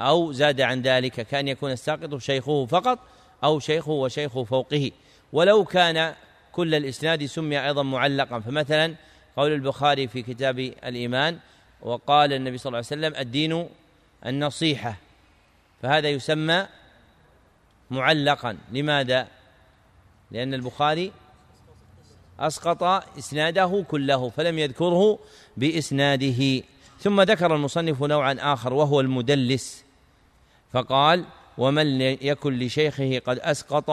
أو زاد عن ذلك كان يكون الساقط شيخه فقط أو شيخه وشيخ فوقه. ولو كان كل الإسناد سمي أيضا معلقا. فمثلا قول البخاري في كتاب الإيمان وقال النبي صلى الله عليه وسلم الدين النصيحة فهذا يسمى معلقا لماذا؟ لأن البخاري أسقط إسناده كله فلم يذكره بإسناده ثم ذكر المصنف نوعا آخر وهو المدلس فقال ومن يكن لشيخه قد أسقط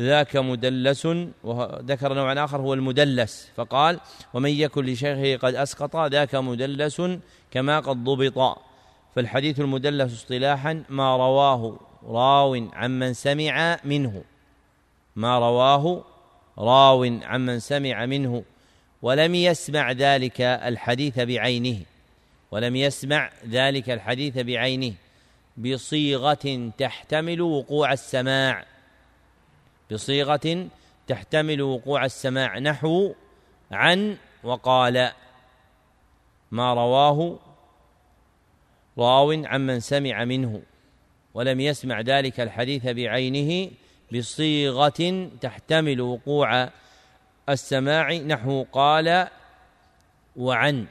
ذاك مدلس وذكر نوعا آخر هو المدلس فقال ومن يكن لشيخه قد أسقط ذاك مدلس كما قد ضبط. فالحديث المدلس اصطلاحا ما رواه راو عمن سمع منه. ما رواه راو عمن سمع منه. ولم يسمع ذلك الحديث بعينه. ولم يسمع ذلك الحديث بعينه. بصيغة تحتمل وقوع السماع. بصيغة تحتمل وقوع السماع نحو عن وقال. ما رواه راو عمن سمع منه ولم يسمع ذلك الحديث بعينه بصيغة تحتمل وقوع السماع نحو قال وعن.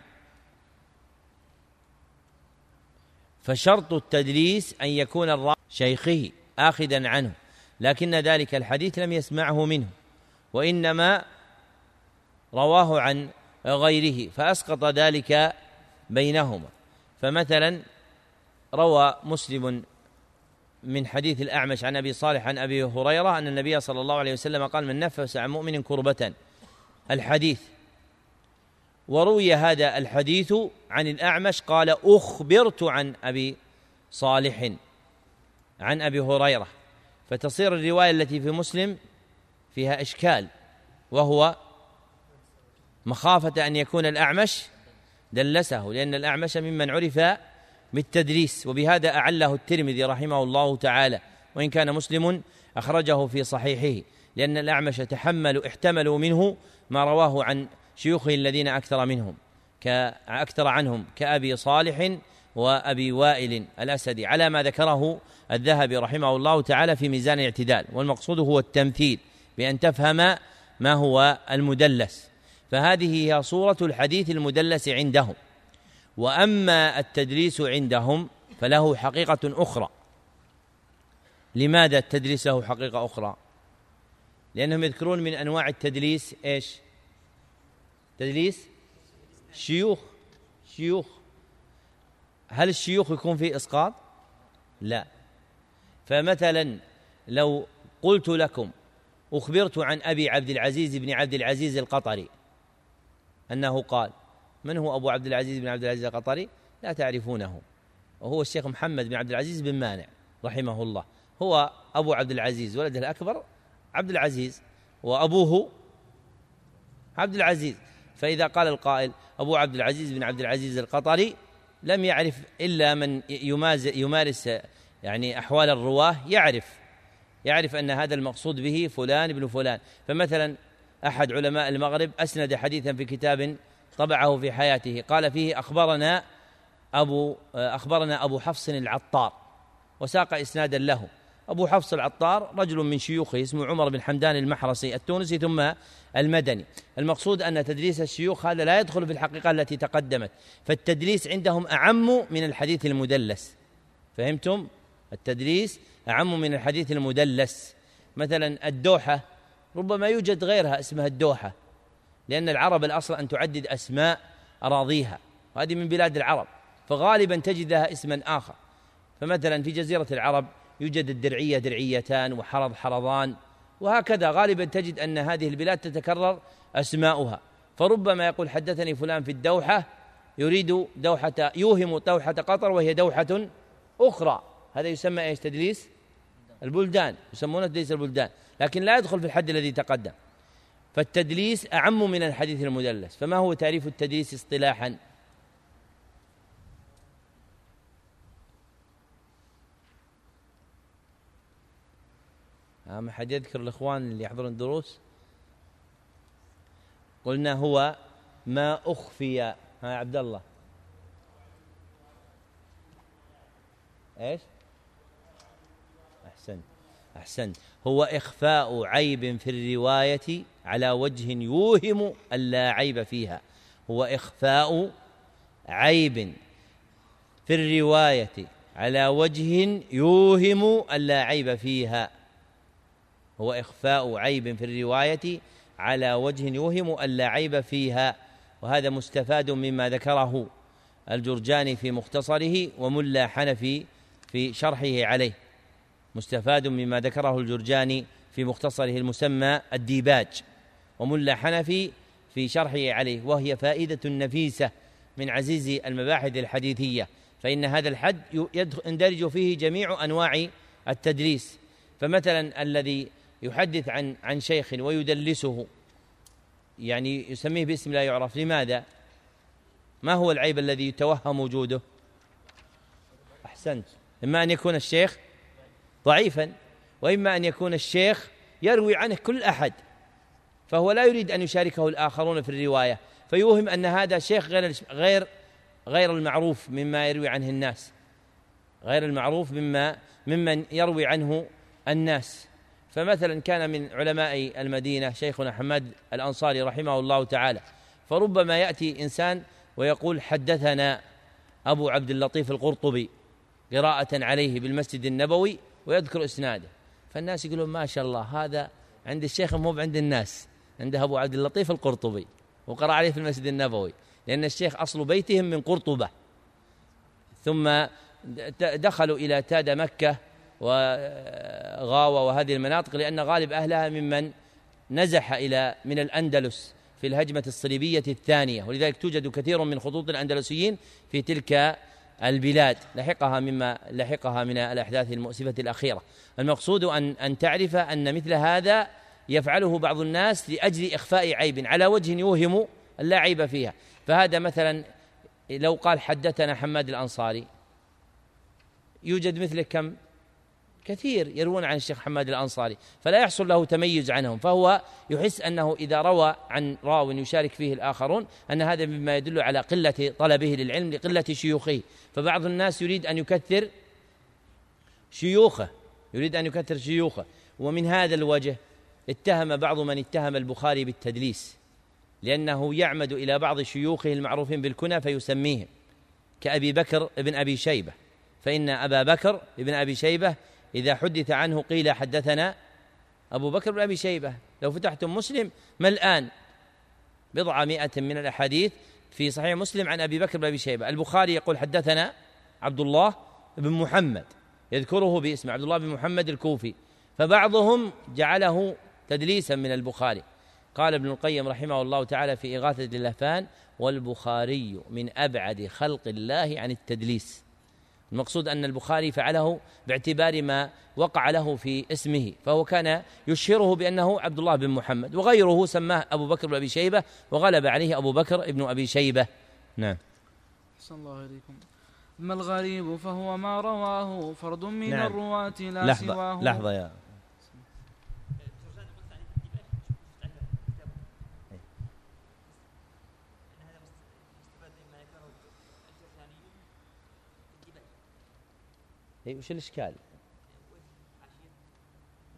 فشرط التدليس أن يكون الراوي شيخه آخذا عنه. لكن ذلك الحديث لم يسمعه منه وإنما رواه عن غيره فأسقط ذلك بينهما. فمثلا روى مسلم من حديث الأعمش عن أبي صالح عن أبي هريرة أن النبي صلى الله عليه وسلم قال من نفس عن مؤمن كربة. الحديث. وروي هذا الحديث عن الأعمش قال أخبرت عن أبي صالح عن أبي هريرة. فتصير الرواية التي في مسلم فيها إشكال وهو مخافة أن يكون الأعمش دلسه لأن الأعمش ممن عرف بالتدريس وبهذا أعله الترمذي رحمه الله تعالى وإن كان مسلم أخرجه في صحيحه لأن الأعمش تحملوا احتملوا منه ما رواه عن شيوخه الذين أكثر منهم كأكثر عنهم كأبي صالح وأبي وائل الأسدي على ما ذكره الذهبي رحمه الله تعالى في ميزان الاعتدال والمقصود هو التمثيل بأن تفهم ما هو المدلس. فهذه هي صورة الحديث المدلس عندهم. وأما التدريس عندهم فله حقيقة أخرى. لماذا التدريس له حقيقة أخرى؟ لأنهم يذكرون من أنواع التدليس إيش؟ تدليس؟ شيوخ. شيوخ. هل الشيوخ يكون فيه إسقاط؟ لا. فمثلا لو قلت لكم أخبرت عن أبي عبد العزيز بن عبد العزيز القطري أنه قال من هو أبو عبد العزيز بن عبد العزيز القطري؟ لا تعرفونه. وهو الشيخ محمد بن عبد العزيز بن مانع رحمه الله. هو أبو عبد العزيز ولده الأكبر عبد العزيز وأبوه عبد العزيز. فإذا قال القائل أبو عبد العزيز بن عبد العزيز القطري لم يعرف إلا من يمارس يعني أحوال الرواة يعرف يعرف أن هذا المقصود به فلان ابن فلان. فمثلا أحد علماء المغرب أسند حديثا في كتاب طبعه في حياته قال فيه أخبرنا أبو أخبرنا أبو حفص العطار وساق إسنادا له. أبو حفص العطار رجل من شيوخه اسمه عمر بن حمدان المحرسي التونسي ثم المدني. المقصود أن تدريس الشيوخ هذا لا يدخل في الحقيقة التي تقدمت فالتدليس عندهم أعم من الحديث المدلس. فهمتم؟ التدليس أعم من الحديث المدلس. مثلا الدوحة ربما يوجد غيرها اسمها الدوحة لأن العرب الأصل أن تعدد أسماء أراضيها وهذه من بلاد العرب فغالبا تجد لها اسما آخر. فمثلا في جزيرة العرب يوجد الدرعية درعيتان وحرض حرضان وهكذا غالبا تجد أن هذه البلاد تتكرر أسماؤها. فربما يقول حدثني فلان في الدوحة يريد دوحة يوهم دوحة قطر وهي دوحة أخرى. هذا يسمى إيش؟ تدليس؟ البلدان. يسمونه تدليس البلدان. لكن لا يدخل في الحد الذي تقدم. فالتدليس أعم من الحديث المدلس. فما هو تعريف التدليس اصطلاحا؟ ما حد يذكر الإخوان اللي يحضرون الدروس؟ قلنا هو ما أخفي ها عبد الله. إيش؟ احسنت احسنت هو إخفاء عيب في الرواية على وجه يوهم الا عيب فيها. هو إخفاء عيب في الرواية على وجه يوهم الا عيب فيها. هو إخفاء عيب في الرواية على وجه يوهم ألا عيب فيها وهذا مستفاد مما ذكره الجرجاني في مختصره وملا حنفي في شرحه عليه. مستفاد مما ذكره الجرجاني في مختصره المسمى الديباج وملا حنفي في شرحه عليه وهي فائدة نفيسة من عزيز المباحث الحديثية فإن هذا الحد يندرج فيه جميع أنواع التدريس. فمثلا الذي يحدث عن عن شيخ ويدلسه. يعني يسميه باسم لا يعرف. لماذا؟ ما هو العيب الذي يتوهم وجوده؟ أحسنت. إما أن يكون الشيخ ضعيفا وإما أن يكون الشيخ يروي عنه كل أحد فهو لا يريد أن يشاركه الآخرون في الرواية. فيوهم أن هذا شيخ غير غير غير المعروف مما يروي عنه الناس. غير المعروف مما ممن يروي عنه الناس. فمثلا كان من علماء المدينة شيخنا حماد الأنصاري رحمه الله تعالى فربما يأتي إنسان ويقول حدثنا أبو عبد اللطيف القرطبي قراءة عليه بالمسجد النبوي ويذكر إسناده فالناس يقولون ما شاء الله هذا عند الشيخ مو عند الناس عنده أبو عبد اللطيف القرطبي وقرأ عليه في المسجد النبوي لأن الشيخ أصل بيتهم من قرطبة ثم دخلوا إلى تاد مكة وغاوة وهذه المناطق لأن غالب أهلها ممن نزح إلى من الأندلس في الهجمة الصليبية الثانية. ولذلك توجد كثير من خطوط الأندلسيين في تلك البلاد. لحقها مما لحقها من الأحداث المؤسفة الأخيرة. المقصود أن أن تعرف أن مثل هذا يفعله بعض الناس لأجل إخفاء عيب على وجه يوهم لا عيب فيها. فهذا مثلا لو قال حدثنا حماد الأنصاري يوجد مثله كم؟ كثير يروون عن الشيخ حماد الأنصاري فلا يحصل له تميز عنهم فهو يحس أنه إذا روى عن راو يشارك فيه الآخرون أن هذا مما يدل على قلة طلبه للعلم لقلة شيوخه. فبعض الناس يريد أن يكثر شيوخه يريد أن يكثر شيوخه. ومن هذا الوجه اتهم بعض من اتهم البخاري بالتدليس لأنه يعمد إلى بعض شيوخه المعروفين بالكنى فيسميهم كأبي بكر ابن أبي شيبة. فإن أبا بكر ابن أبي شيبة إذا حدث عنه قيل حدثنا أبو بكر بن أبي شيبة. لو فتحتم مسلم ما الآن؟ بضع مئة من الأحاديث في صحيح مسلم عن أبي بكر بن أبي شيبة. البخاري يقول حدثنا عبد الله بن محمد يذكره باسم عبد الله بن محمد الكوفي. فبعضهم جعله تدليسا من البخاري. قال ابن القيم رحمه الله تعالى في إغاثة اللهفان والبخاري من أبعد خلق الله عن التدليس. المقصود أن البخاري فعله باعتبار ما وقع له في اسمه فهو كان يشهره بأنه عبد الله بن محمد وغيره سماه أبو بكر بن أبي شيبة وغلب عليه أبو بكر ابن أبي شيبة. نعم. صلى الله عليكم. أما الغريب فهو ما رواه فرد من نعم. الرواة لا لحظة سواه. لحظة يا اي وش الإشكال؟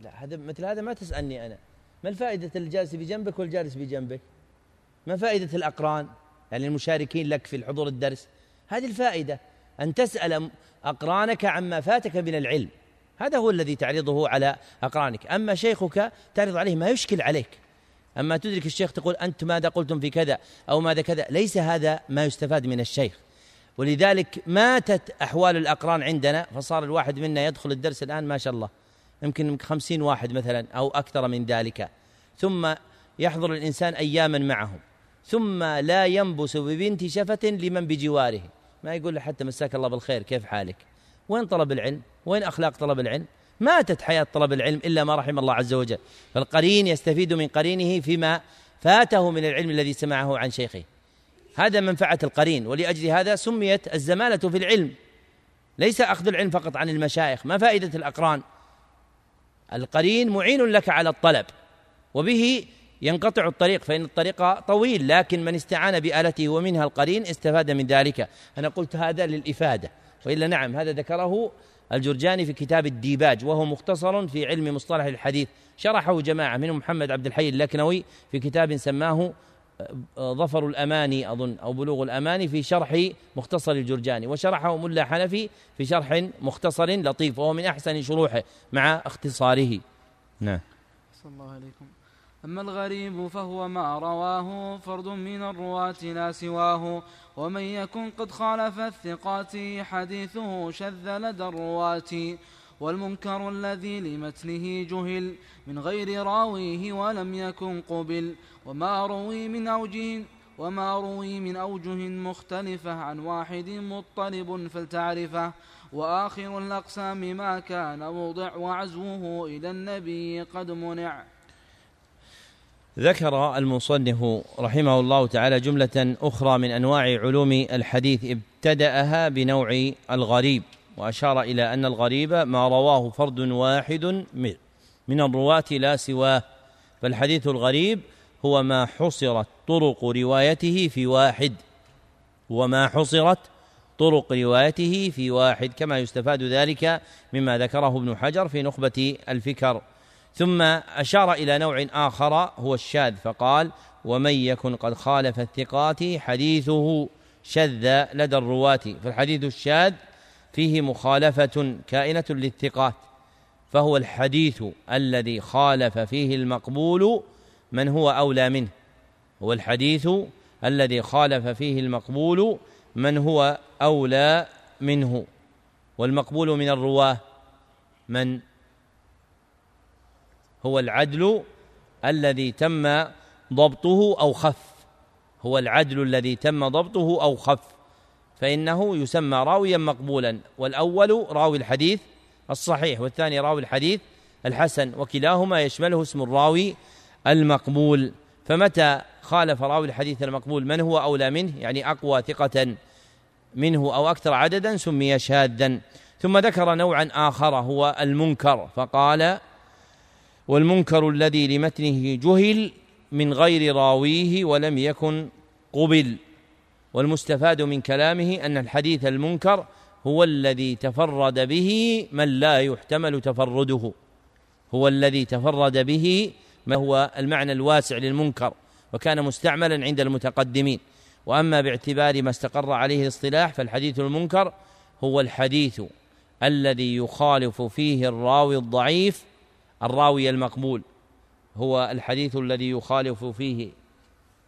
لا هذا مثل هذا ما تسألني أنا. ما الفائدة الجالس بجنبك والجالس بجنبك؟ ما فائدة الأقران؟ يعني المشاركين لك في الحضور الدرس. هذه الفائدة أن تسأل أقرانك عما فاتك من العلم. هذا هو الذي تعرضه على أقرانك. أما شيخك تعرض عليه ما يشكل عليك. أما تدرك الشيخ تقول أنت ماذا قلتم في كذا أو ماذا كذا؟ ليس هذا ما يستفاد من الشيخ. ولذلك ماتت أحوال الأقران عندنا فصار الواحد منا يدخل الدرس الآن ما شاء الله. يمكن خمسين واحد مثلا أو أكثر من ذلك. ثم يحضر الإنسان أياما معهم. ثم لا ينبس ببنت شفة لمن بجواره. ما يقول له حتى مساك الله بالخير كيف حالك؟ وين طلب العلم؟ وين أخلاق طلب العلم؟ ماتت حياة طلب العلم إلا ما رحم الله عز وجل. فالقرين يستفيد من قرينه فيما فاته من العلم الذي سمعه عن شيخه. هذا منفعة القرين ولأجل هذا سميت الزمالة في العلم. ليس أخذ العلم فقط عن المشايخ ما فائدة الأقران؟ القرين معين لك على الطلب وبه ينقطع الطريق فإن الطريق طويل لكن من استعان بآلته ومنها القرين استفاد من ذلك. أنا قلت هذا للإفادة وإلا نعم هذا ذكره الجرجاني في كتاب الديباج وهو مختصر في علم مصطلح الحديث. شرحه جماعة منهم محمد عبد الحي اللكنوي في كتاب سماه ظفر الأماني أظن أو بلوغ الأماني في شرح مختصر الجرجاني وشرحه ملا حنفي في شرح مختصر لطيف وهو من أحسن شروحه مع اختصاره. نعم. صلى الله عليكم. أما الغريب فهو ما رواه فرد من الرواة لا سواه ومن يكن قد خالف الثقات حديثه شذ لدى الرواة. والمنكر الذي لمتنه جهل من غير راويه ولم يكن قبل. وما روي من أوجه وما روي من أوجه مختلفة عن واحد مضطرب فلتعرفه. وآخر الأقسام ما كان موضع وعزوه إلى النبي قد منع. ذكر المصنف رحمه الله تعالى جملة أخرى من أنواع علوم الحديث ابتدأها بنوع الغريب. وأشار إلى أن الغريب ما رواه فرد واحد من الرواة لا سواه. فالحديث الغريب هو ما حصرت طرق روايته في واحد. وما حصرت طرق روايته في واحد كما يستفاد ذلك مما ذكره ابن حجر في نخبة الفكر. ثم أشار إلى نوع آخر هو الشاذ فقال ومن يكن قد خالف الثقات حديثه شذ لدى الرواة. فالحديث الشاذ فيه مخالفة كائنة للثقات فهو الحديث الذي خالف فيه المقبول من هو أولى منه. هو الحديث الذي خالف فيه المقبول من هو أولى منه. والمقبول من الرواة من؟ هو العدل الذي تم ضبطه أو خف. هو العدل الذي تم ضبطه أو خف. فإنه يسمى راويا مقبولا والأول راوي الحديث الصحيح والثاني راوي الحديث الحسن وكلاهما يشمله اسم الراوي المقبول. فمتى خالف راوي الحديث المقبول؟ من هو أولى منه؟ يعني أقوى ثقة منه أو أكثر عددا سمي شاذا. ثم ذكر نوعا آخر هو المنكر. فقال والمنكر الذي لمتنه جهل من غير راويه ولم يكن قبل. والمستفاد من كلامه أن الحديث المنكر هو الذي تفرد به من لا يحتمل تفرده. هو الذي تفرد به ما هو المعنى الواسع للمنكر وكان مستعملا عند المتقدمين. وأما باعتبار ما استقر عليه الاصطلاح فالحديث المنكر هو الحديث الذي يخالف فيه الراوي الضعيف الراوي المقبول. هو الحديث الذي يخالف فيه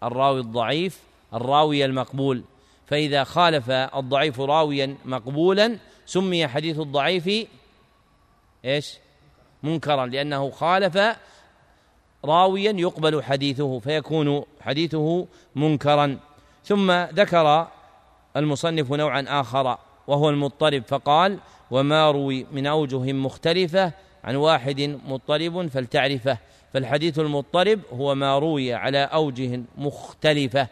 الراوي الضعيف الراوي المقبول. فإذا خالف الضعيف راويا مقبولا سمي حديث الضعيف إيش؟ منكرا لأنه خالف راويا يقبل حديثه فيكون حديثه منكرا. ثم ذكر المصنف نوعا آخر وهو المضطرب فقال وما روي من أوجه مختلفة عن واحد مضطرب فلتعرفه فالحديث المضطرب هو ما روي على أوجه مختلفة.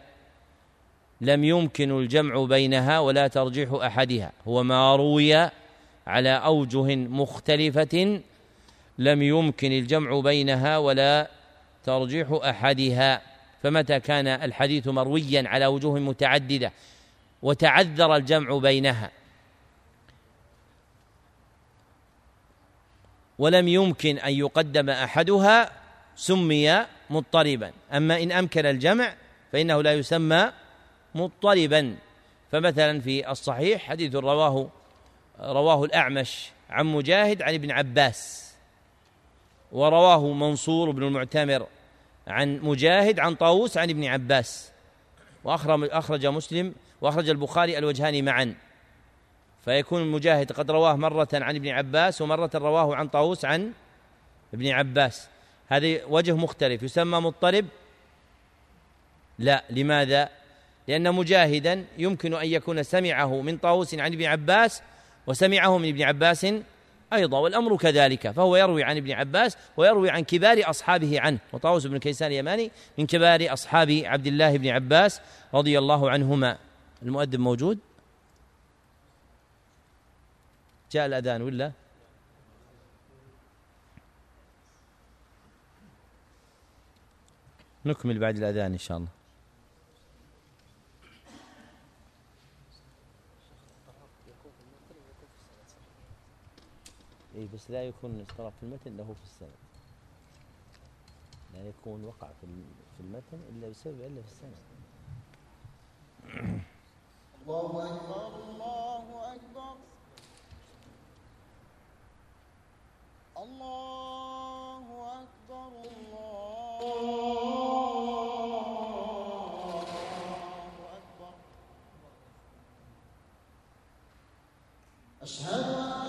لم يمكن الجمع بينها ولا ترجيح أحدها. هو ما روي على أوجه مختلفة لم يمكن الجمع بينها ولا ترجيح أحدها. فمتى كان الحديث مرويا على وجوه متعددة وتعذر الجمع بينها؟ ولم يمكن أن يقدم أحدها سمي مضطربا. أما إن أمكن الجمع فإنه لا يسمى مضطربا. فمثلا في الصحيح حديث رواه رواه الأعمش عن مجاهد عن ابن عباس ورواه منصور بن المعتمر عن مجاهد عن طاووس عن ابن عباس. وأخرج مسلم وأخرج البخاري الوجهان معا. فيكون المجاهد قد رواه مرة عن ابن عباس ومرة رواه عن طاووس عن ابن عباس. هذا وجه مختلف يسمى مضطرب. لا لماذا؟ لأن مجاهدا يمكن أن يكون سمعه من طاووس عن ابن عباس وسمعه من ابن عباس أيضا والأمر كذلك. فهو يروي عن ابن عباس ويروي عن كبار أصحابه عنه. وطاووس بن كيسان اليماني من كبار أصحاب عبد الله بن عباس رضي الله عنهما. المؤدب موجود؟ جاء الأذان ولا؟ نكمل بعد الأذان إن شاء الله اي بس لا يكون اضطراب في المتن له في السند. لا يكون وقع في المتن إلا بسبب الا في السند. الله أكبر الله أكبر. الله أكبر الله أكبر. أشهد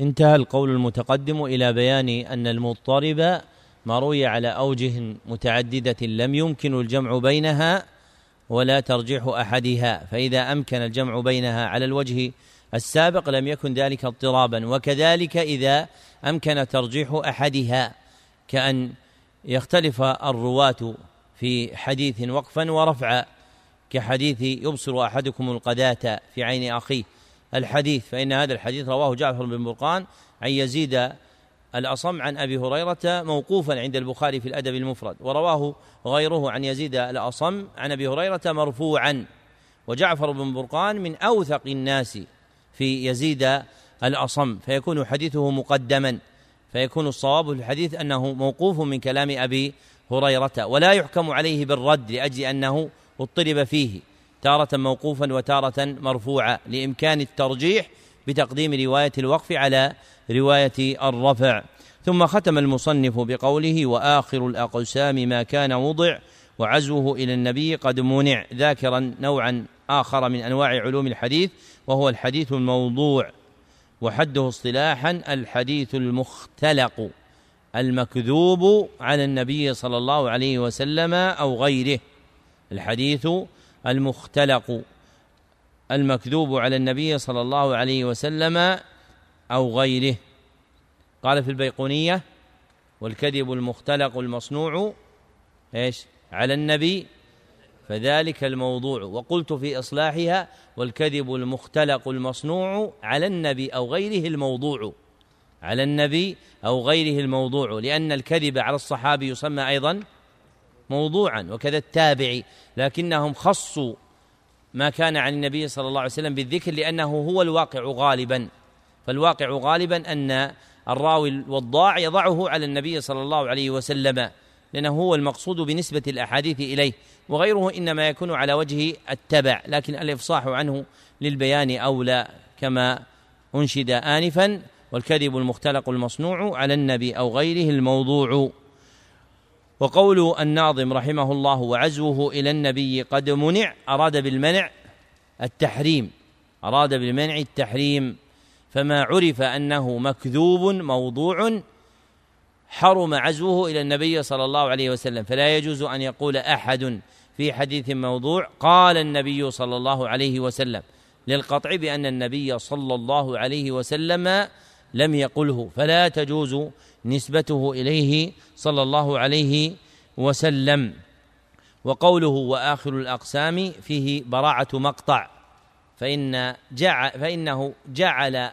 انتهى القول المتقدم إلى بيان أن المضطرب ما روي على أوجه متعددة لم يمكن الجمع بينها ولا ترجيح أحدها فإذا أمكن الجمع بينها على الوجه السابق لم يكن ذلك اضطرابا وكذلك إذا أمكن ترجيح أحدها كأن يختلف الرواة في حديث وقفا ورفعا كحديث يبصر أحدكم القذاة في عين أخيه. الحديث فإن هذا الحديث رواه جعفر بن برقان عن يزيد الأصم عن أبي هريرة موقوفا عند البخاري في الأدب المفرد ورواه غيره عن يزيد الأصم عن أبي هريرة مرفوعا. وجعفر بن برقان من أوثق الناس في يزيد الأصم فيكون حديثه مقدما فيكون الصواب في الحديث أنه موقوف من كلام أبي هريرة ولا يحكم عليه بالرد لأجل أنه اضطرب فيه. تارة موقوفا وتارة مرفوعا لإمكان الترجيح بتقديم رواية الوقف على رواية الرفع. ثم ختم المصنف بقوله وآخر الأقسام ما كان وضع وعزوه إلى النبي قد منع ذاكرا نوعا آخر من أنواع علوم الحديث وهو الحديث الموضوع وحده اصطلاحا الحديث المختلق المكذوب على النبي صلى الله عليه وسلم أو غيره. الحديث المختلق المكذوب على النبي صلى الله عليه وسلم أو غيره. قال في البيقونية والكذب المختلق المصنوع إيش؟ على النبي فذلك الموضوع. وقلت في إصلاحها والكذب المختلق المصنوع على النبي أو غيره الموضوع. على النبي أو غيره الموضوع لأن الكذب على الصحابي يسمى أيضا موضوعا وكذا التابعي لكنهم خصوا ما كان عن النبي صلى الله عليه وسلم بالذكر لأنه هو الواقع غالبا. فالواقع غالبا أن الراوي الوضاع يضعه على النبي صلى الله عليه وسلم لأنه هو المقصود بنسبة الأحاديث إليه وغيره إنما يكون على وجه التبع لكن الإفصاح عنه للبيان أولى كما أنشد آنفا والكذب المختلق المصنوع على النبي أو غيره الموضوع. وقول الناظم رحمه الله وعزوه إلى النبي قد منع أراد بالمنع التحريم. أراد بالمنع التحريم. فما عرف أنه مكذوب موضوع حرم عزوه إلى النبي صلى الله عليه وسلم. فلا يجوز أن يقول أحد في حديث موضوع قال النبي صلى الله عليه وسلم. للقطع بأن النبي صلى الله عليه وسلم لم يقله. فلا تجوز نسبته إليه صلى الله عليه وسلم. وقوله وآخر الأقسام فيه براعة مقطع فإن جعل فإنه جعل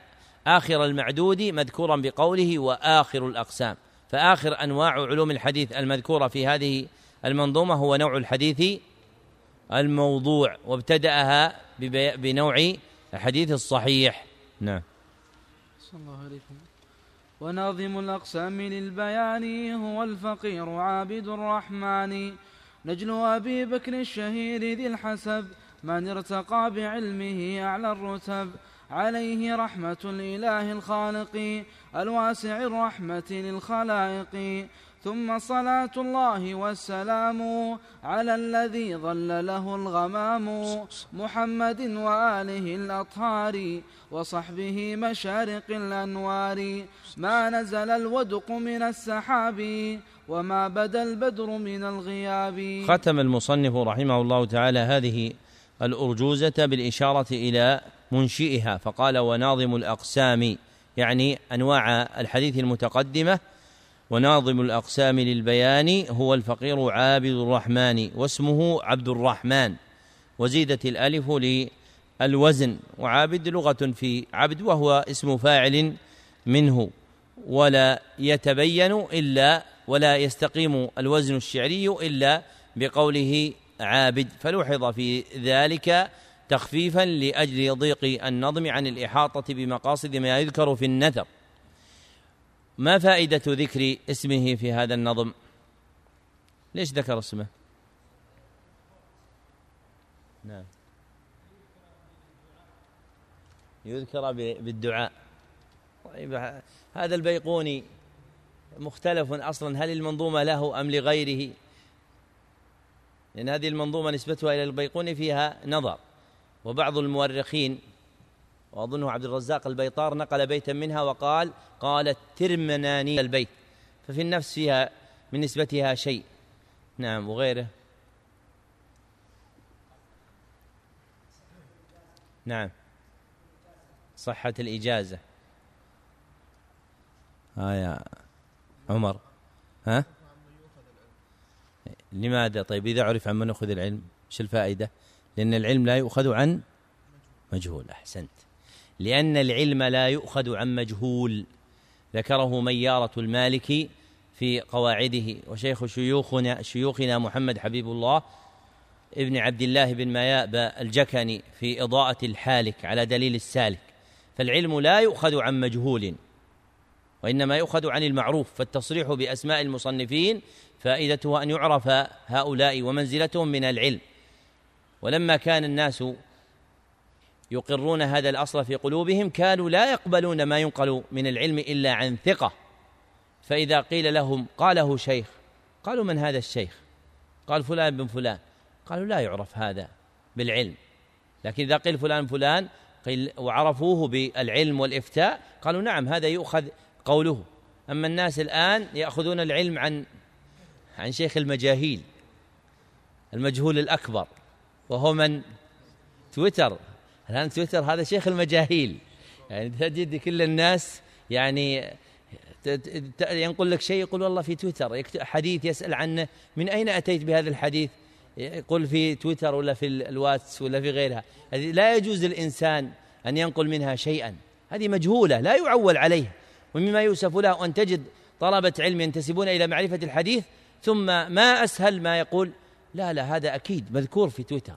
آخر المعدود مذكورا بقوله وآخر الأقسام. فآخر أنواع علوم الحديث المذكورة في هذه المنظومة هو نوع الحديث الموضوع وابتدأها بنوع الحديث الصحيح. نعم. صلى الله عليكم وناظم الأقسام للبيان هو الفقير عابد الرحمن. نجل أبي بكر الشهير ذي الحسب من ارتقى بعلمه أعلى الرتب. عليه رحمة الإله الخالق الواسع الرحمة للخلائق. ثم صلاة الله والسلام على الذي ظل له الغمام محمد وآله الأطهار وصحبه مشارق الأنوار. ما نزل الودق من السحاب وما بدا البدر من الغياب. ختم المصنف رحمه الله تعالى هذه الأرجوزة بالإشارة إلى منشئها فقال وناظم الأقسام يعني أنواع الحديث المتقدمة وناظم الأقسام للبيان هو الفقير عابد الرحمن واسمه عبد الرحمن. وزيدت الألف للوزن. وعابد لغة في عبد وهو اسم فاعل منه. ولا يتبين إلا ولا يستقيم الوزن الشعري إلا بقوله عابد. فلوحظ في ذلك تخفيفا لأجل ضيق النظم عن الإحاطة بمقاصد ما يذكر في النثر ما فائدة ذكر اسمه في هذا النظم؟ ليش ذكر اسمه؟ نعم. يذكر بالدعاء. طيب هذا البيقوني مختلف أصلا هل المنظومة له أم لغيره؟ لأن هذه المنظومة نسبتها إلى البيقوني فيها نظر وبعض المؤرخين وأظنه عبد الرزاق البيطار نقل بيتا منها وقال قالت ترمناني البيت ففي النفس فيها من نسبتها شيء. نعم وغيره. نعم. صحة الإجازة. ها يا عمر. ها؟ لماذا؟ طيب إذا عرف عن من يأخذ العلم إيش الفائدة؟ لأن العلم لا يؤخذ عن مجهول. أحسنت. لأن العلم لا يؤخذ عن مجهول. ذكره ميارة المالكي في قواعده. وشيخ شيوخنا شيوخنا محمد حبيب الله ابن عبد الله بن مياب الجكني في إضاءة الحالك على دليل السالك. فالعلم لا يؤخذ عن مجهول وإنما يؤخذ عن المعروف. فالتصريح بأسماء المصنفين فائدته أن يعرف هؤلاء ومنزلتهم من العلم. ولما كان الناس يقرون هذا الأصل في قلوبهم كانوا لا يقبلون ما ينقل من العلم إلا عن ثقة. فإذا قيل لهم قاله شيخ قالوا من هذا الشيخ؟ قال فلان بن فلان. قالوا لا يعرف هذا بالعلم. لكن إذا قيل فلان فلان قيل وعرفوه بالعلم والإفتاء قالوا نعم هذا يؤخذ قوله. أما الناس الآن يأخذون العلم عن عن شيخ المجاهيل المجهول الأكبر وهو من؟ تويتر. الآن تويتر هذا شيخ المجاهيل. يعني تجد كل الناس يعني ينقل لك شيء يقول والله في تويتر حديث يسأل عنه من أين أتيت بهذا الحديث؟ يقول في تويتر ولا في الواتس ولا في غيرها. هذه لا يجوز للإنسان أن ينقل منها شيئا. هذه مجهولة لا يعول عليها ومما يوسف له أن تجد طلبة علم ينتسبون إلى معرفة الحديث ثم ما أسهل ما يقول لا لا هذا أكيد مذكور في تويتر.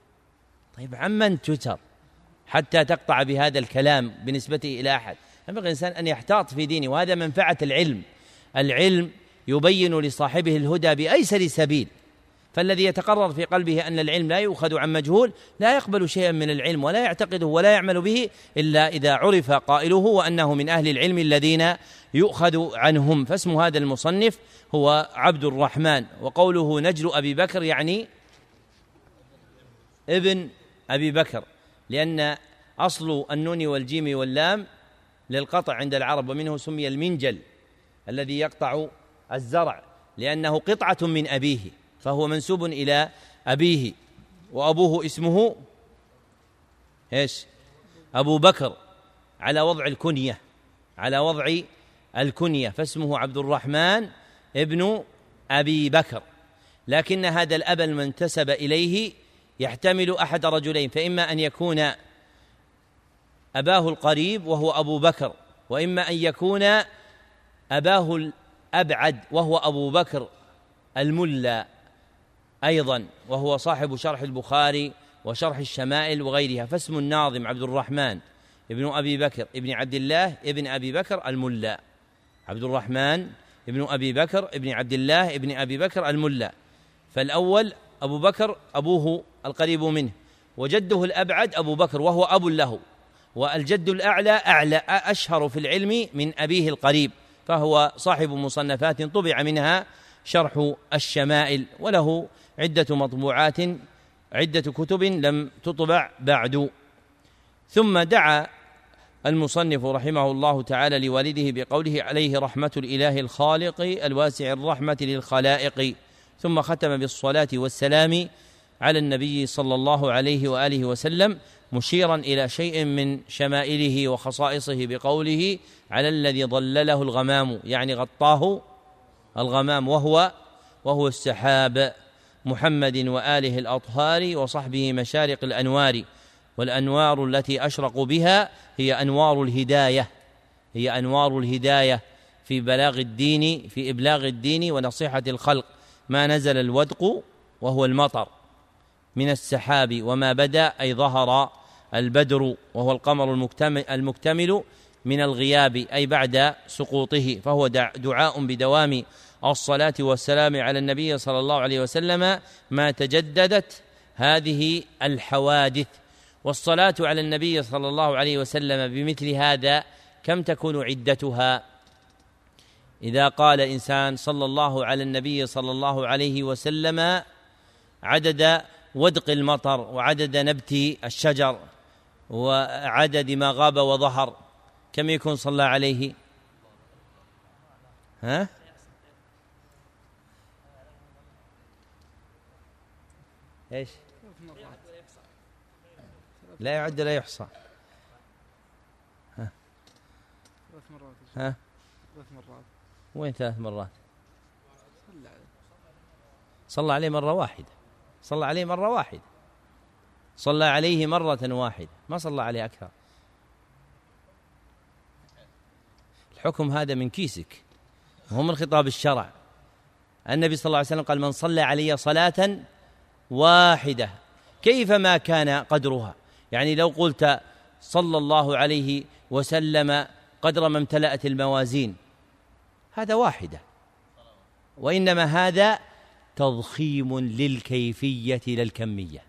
طيب عمن تويتر. حتى تقطع بهذا الكلام بنسبته إلى أحد. ينبغي الإنسان أن يحتاط في دينه وهذا منفعة العلم. العلم يبين لصاحبه الهدى بأيسر سبيل فالذي يتقرر في قلبه أن العلم لا يؤخذ عن مجهول لا يقبل شيئا من العلم ولا يعتقده ولا يعمل به إلا إذا عرف قائله وأنه من أهل العلم الذين يؤخذ عنهم. فاسم هذا المصنف هو عبد الرحمن وقوله نجل أبي بكر يعني ابن أبي بكر. لأن أصل النون والجيم واللام للقطع عند العرب ومنه سمي المنجل الذي يقطع الزرع لأنه قطعة من أبيه فهو منسوب إلى أبيه وأبوه اسمه إيش؟ أبو بكر على وضع الكنية على وضع الكنية فاسمه عبد الرحمن ابن أبي بكر لكن هذا الأب المنتسب إليه يحتمل أحد رجلين فإما أن يكون أباه القريب وهو أبو بكر وإما أن يكون أباه الأبعد وهو أبو بكر الملا أيضا وهو صاحب شرح البخاري وشرح الشمائل وغيرها. فاسم الناظم عبد الرحمن ابن أبي بكر ابن عبد الله ابن أبي بكر الملا. عبد الرحمن ابن أبي بكر ابن عبد الله ابن أبي بكر الملا. فالأول أبو بكر أبوه القريب منه. وجده الأبعد أبو بكر وهو أب له. والجد الأعلى أعلى أشهر في العلم من أبيه القريب. فهو صاحب مصنفات طبع منها شرح الشمائل وله عدة مطبوعات عدة كتب لم تطبع بعد. ثم دعا المصنف رحمه الله تعالى لوالده بقوله عليه رحمة الإله الخالق الواسع الرحمة للخلائق. ثم ختم بالصلاة والسلام على النبي صلى الله عليه وآله وسلم مشيرا إلى شيء من شمائله وخصائصه بقوله على الذي ظلله الغمام. يعني غطاه الغمام وهو وهو السحاب محمد وآله الأطهار وصحبه مشارق الأنوار. والأنوار التي اشرقوا بها هي أنوار الهداية هي أنوار الهداية في بلاغ الدين في إبلاغ الدين ونصيحة الخلق. ما نزل الودق وهو المطر من السحاب وما بدا أي ظهر البدر وهو القمر المكتمل, المكتمل من الغياب أي بعد سقوطه فهو دعاء بدوام الصلاة والسلام على النبي صلى الله عليه وسلم ما تجددت هذه الحوادث. والصلاة على النبي صلى الله عليه وسلم بمثل هذا كم تكون عدتها؟ إذا قال إنسان صلى الله على النبي صلى الله عليه وسلم عدد ودق المطر وعدد نبت الشجر وعدد ما غاب وظهر كم يكون صلى عليه؟ ها؟ إيش؟ لا يعد لا يحصى. ها؟ ثلاث مرات ها؟ ثلاث مرات. وين ثلاث مرات؟ صلى عليه. مرة واحدة. صلى عليه مرة واحدة. صلى عليه مرة واحدة. ما صلى عليه أكثر. الحكم هذا من كيسك. هو من خطاب الشرع. النبي صلى الله عليه وسلم قال من صلى علي صلاة واحدة. كيفما كان قدرها؟ يعني لو قلت صلى الله عليه وسلم قدر ما امتلأت الموازين. هذا واحدة. وإنما هذا تضخيم للكيفية لا الكمية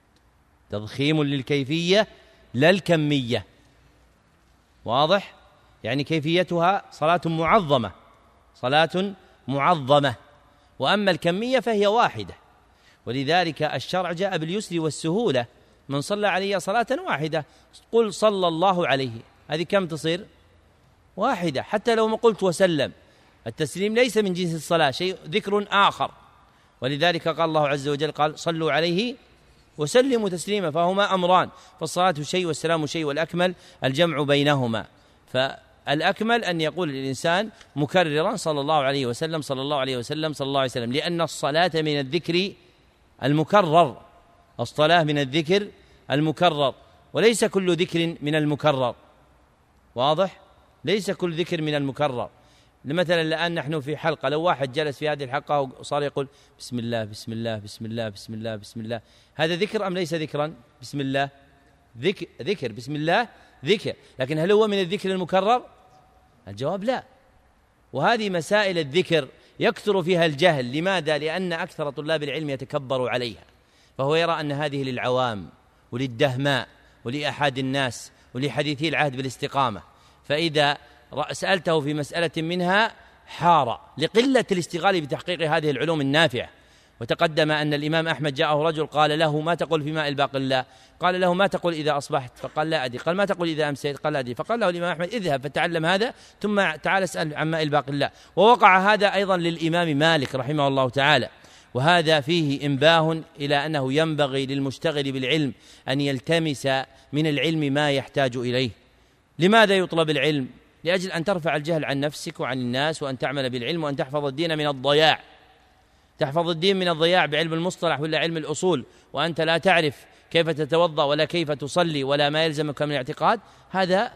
تضخيم للكيفية لا الكمية واضح؟ يعني كيفيتها صلاة معظمة. صلاة معظمة. وأما الكمية فهي واحدة. ولذلك الشرع جاء باليسر والسهولة. من صلى علي صلاة واحدة قل صلى الله عليه. هذه كم تصير؟ واحدة. حتى لو ما قلت وسلم. التسليم ليس من جنس الصلاة شيء ذكر آخر. ولذلك قال الله عز وجل قال صلوا عليه وسلموا تسليما فهما أمران فالصلاة شيء والسلام شيء والأكمل الجمع بينهما. فالأكمل أن يقول الإنسان مكررا صلى الله عليه وسلم صلى الله عليه وسلم صلى الله عليه وسلم لأن الصلاة من الذكر المكرر. الصلاة من الذكر المكرر وليس كل ذكر من المكرر. واضح؟ ليس كل ذكر من المكرر. مثلا الآن نحن في حلقة لو واحد جلس في هذه الحلقة وصار يقول بسم الله بسم الله بسم الله بسم الله بسم الله هذا ذكر أم ليس ذكرا؟ بسم الله ذكر ذكر بسم الله ذكر. لكن هل هو من الذكر المكرر؟ الجواب لا. وهذه مسائل الذكر يكثر فيها الجهل. لماذا؟ لأن أكثر طلاب العلم يتكبر عليها. فهو يرى أن هذه للعوام وللدهماء ولأحد الناس ولحديثي العهد بالاستقامة. فإذا سألته في مسألة منها حار لقلة الاشتغال بتحقيق هذه العلوم النافعة. وتقدم أن الإمام أحمد جاءه رجل قال له ما تقول في ماء الباقلاء قال له ما تقول إذا أصبحت؟ فقال لا أدري. قال ما تقول إذا أمسيت؟ قال لا أدري. فقال له الإمام أحمد اذهب فتعلم هذا ثم تعال اسأل عن ماء الباقلاء ووقع هذا أيضا للإمام مالك رحمه الله تعالى. وهذا فيه إنباه إلى أنه ينبغي للمشتغل بالعلم أن يلتمس من العلم ما يحتاج إليه. لماذا يطلب العلم؟ لأجل أن ترفع الجهل عن نفسك وعن الناس وأن تعمل بالعلم وأن تحفظ الدين من الضياع. تحفظ الدين من الضياع بعلم المصطلح ولا علم الأصول. وأنت لا تعرف كيف تتوضأ ولا كيف تصلي ولا ما يلزمك من الاعتقاد. هذا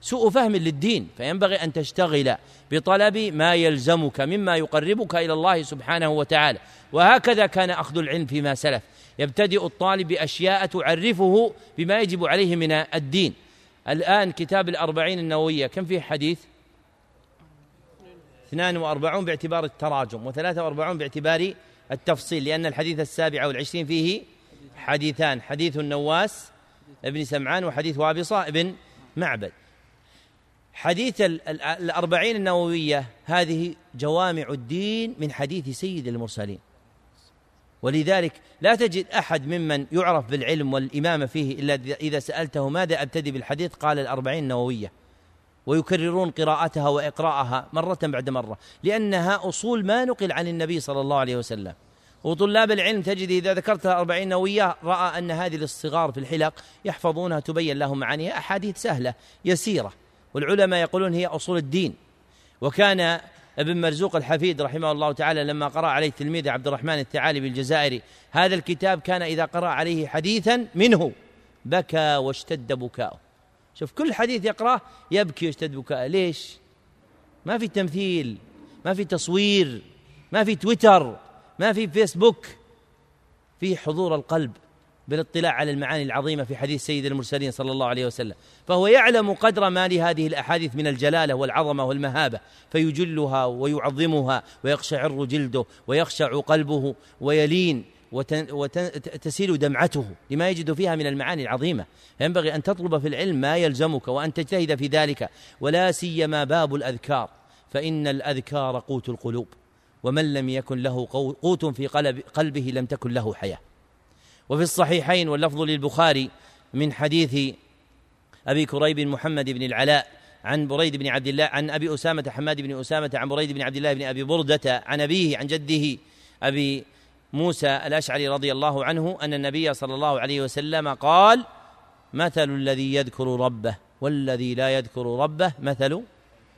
سوء فهم للدين. فينبغي أن تشتغل بطلب ما يلزمك مما يقربك إلى الله سبحانه وتعالى. وهكذا كان أخذ العلم فيما سلف. يبتدئ الطالب باشياء تعرفه بما يجب عليه من الدين. الآن كتاب الأربعين النووية كم فيه حديث؟ 42 باعتبار التراجم و43 باعتبار التفصيل لأن الحديث السابع والعشرين فيه حديثان حديث النواس ابن سمعان وحديث وابصة ابن معبد. حديث الأربعين النووية هذه جوامع الدين من حديث سيد المرسلين. ولذلك لا تجد أحد ممن يعرف بالعلم والإمامة فيه إلا إذا سألته ماذا أبتدي بالحديث؟ قال الأربعين النووية ويكررون قراءتها واقراءها مرة بعد مرة لأنها أصول ما نقل عن النبي صلى الله عليه وسلم. وطلاب العلم تجد إذا ذكرتها أربعين نووية رأى أن هذه الصغار في الحلق يحفظونها تبين لهم معانيها أحاديث سهلة يسيرة والعلماء يقولون هي أصول الدين. وكان ابن مرزوق الحفيد رحمه الله تعالى لما قرأ عليه تلميذه عبد الرحمن الثعالبي الجزائري هذا الكتاب كان إذا قرأ عليه حديثا منه بكى واشتد بكاؤه. شوف كل حديث يقرأه يبكي ويشتد بكاء ليش؟ ما في تمثيل ما في تصوير ما في تويتر ما في فيسبوك. في حضور القلب. بالاطلاع على المعاني العظيمة في حديث سيد المرسلين صلى الله عليه وسلم. فهو يعلم قدر ما لهذه الأحاديث من الجلالة والعظمة والمهابة فيجلها ويعظمها ويقشعر جلده ويخشع قلبه ويلين وتسيل دمعته لما يجد فيها من المعاني العظيمة. ينبغي أن تطلب في العلم ما يلزمك وأن تجتهد في ذلك ولا سيما باب الأذكار. فإن الأذكار قوت القلوب ومن لم يكن له قوت في قلب قلبه لم تكن له حياة. وفي الصحيحين واللفظ للبخاري من حديث أبي كريب محمد بن العلاء عن بريد بن عبد الله عن أبي أسامة حماد بن أسامة عن بريد بن عبد الله بن أبي بردة عن أبيه عن جده أبي موسى الأشعري رضي الله عنه أن النبي صلى الله عليه وسلم قال مثل الذي يذكر ربه والذي لا يذكر ربه مثل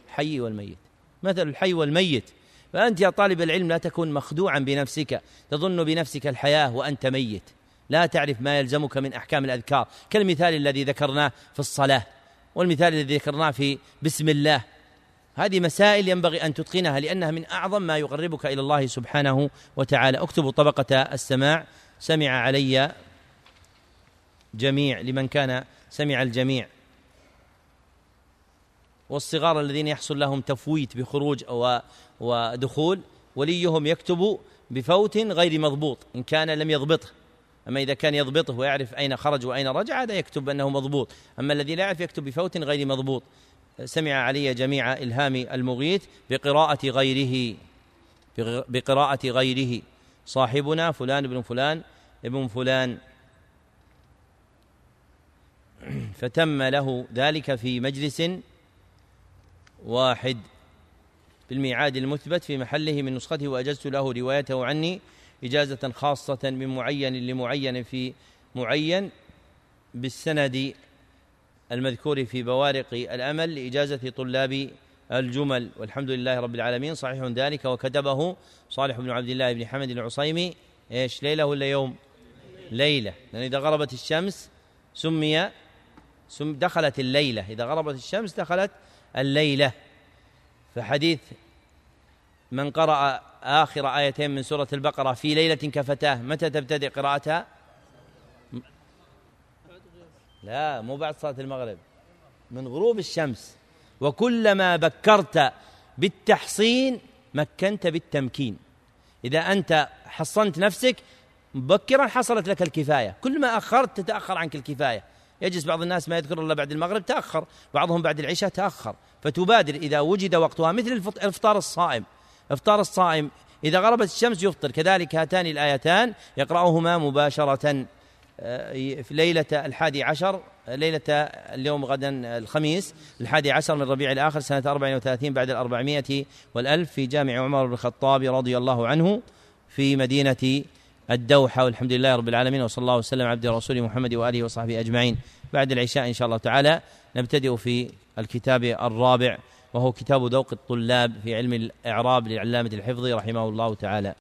الحي والميت. مثل الحي والميت. فأنت يا طالب العلم لا تكون مخدوعا بنفسك تظن بنفسك الحياة وأنت ميت. لا تعرف ما يلزمك من أحكام الأذكار. كالمثال الذي ذكرناه في الصلاة والمثال الذي ذكرناه في بسم الله. هذه مسائل ينبغي أن تتقنها لأنها من أعظم ما يقربك إلى الله سبحانه وتعالى. اكتبوا طبقة السماع. سمع علي جميع لمن كان سمع الجميع. والصغار الذين يحصل لهم تفويت بخروج ودخول وليهم يكتب بفوت غير مضبوط إن كان لم يضبطه. أما إذا كان يضبطه ويعرف أين خرج وأين رجع هذا يكتب أنه مضبوط. أما الذي لا يعرف يكتب بفوت غير مضبوط. سمع علي جميع إلهام المغيث بقراءة غيره بقراءة غيره. صاحبنا فلان ابن فلان ابن فلان. فتم له ذلك في مجلس واحد. بالميعاد المثبت في محله من نسخته وأجزت له روايته عني. إجازة خاصة من معين لمعين في معين بالسند المذكور في بوارق الأمل لإجازة طلاب الجمل. والحمد لله رب العالمين. صحيح ذلك. وكتبه صالح بن عبد الله بن حمد العصيمي. إيش ليلة ولا يوم؟ ليلة. لأن إذا غربت الشمس سمي سم دخلت الليلة. إذا غربت الشمس دخلت الليلة. فحديث من قرأ آخر آيتين من سورة البقرة في ليلة كفتاه متى تبتدئ قراءتها؟ لا مو بعد صلاة المغرب من غروب الشمس. وكلما بكرت بالتحصين مكنت بالتمكين. إذا أنت حصنت نفسك مبكرا حصلت لك الكفاية. كل ما أخرت تتأخر عنك الكفاية. يجلس بعض الناس ما يذكر إلا بعد المغرب تأخر. بعضهم بعد العشاء تأخر. فتبادر إذا وجد وقتها مثل الإفطار الصائم. إفطار الصائم. إذا غربت الشمس يفطر. كذلك هاتان الآيتان. يقرأهما مباشرة. آه، في ليلة الحادي عشر ليلة اليوم غدا الخميس. الحادي عشر من ربيع الآخر سنة 34 بعد الأربعمائة والألف في جامع عمر بن الخطاب رضي الله عنه في مدينة الدوحة. والحمد لله رب العالمين وصلى الله وسلم عبد رسول محمد وآله وصحبه أجمعين. بعد العشاء إن شاء الله تعالى نبتدئ في الكتاب الرابع. وهو كتاب ذوق الطلاب في علم الإعراب للعلامة الحفظي رحمه الله تعالى.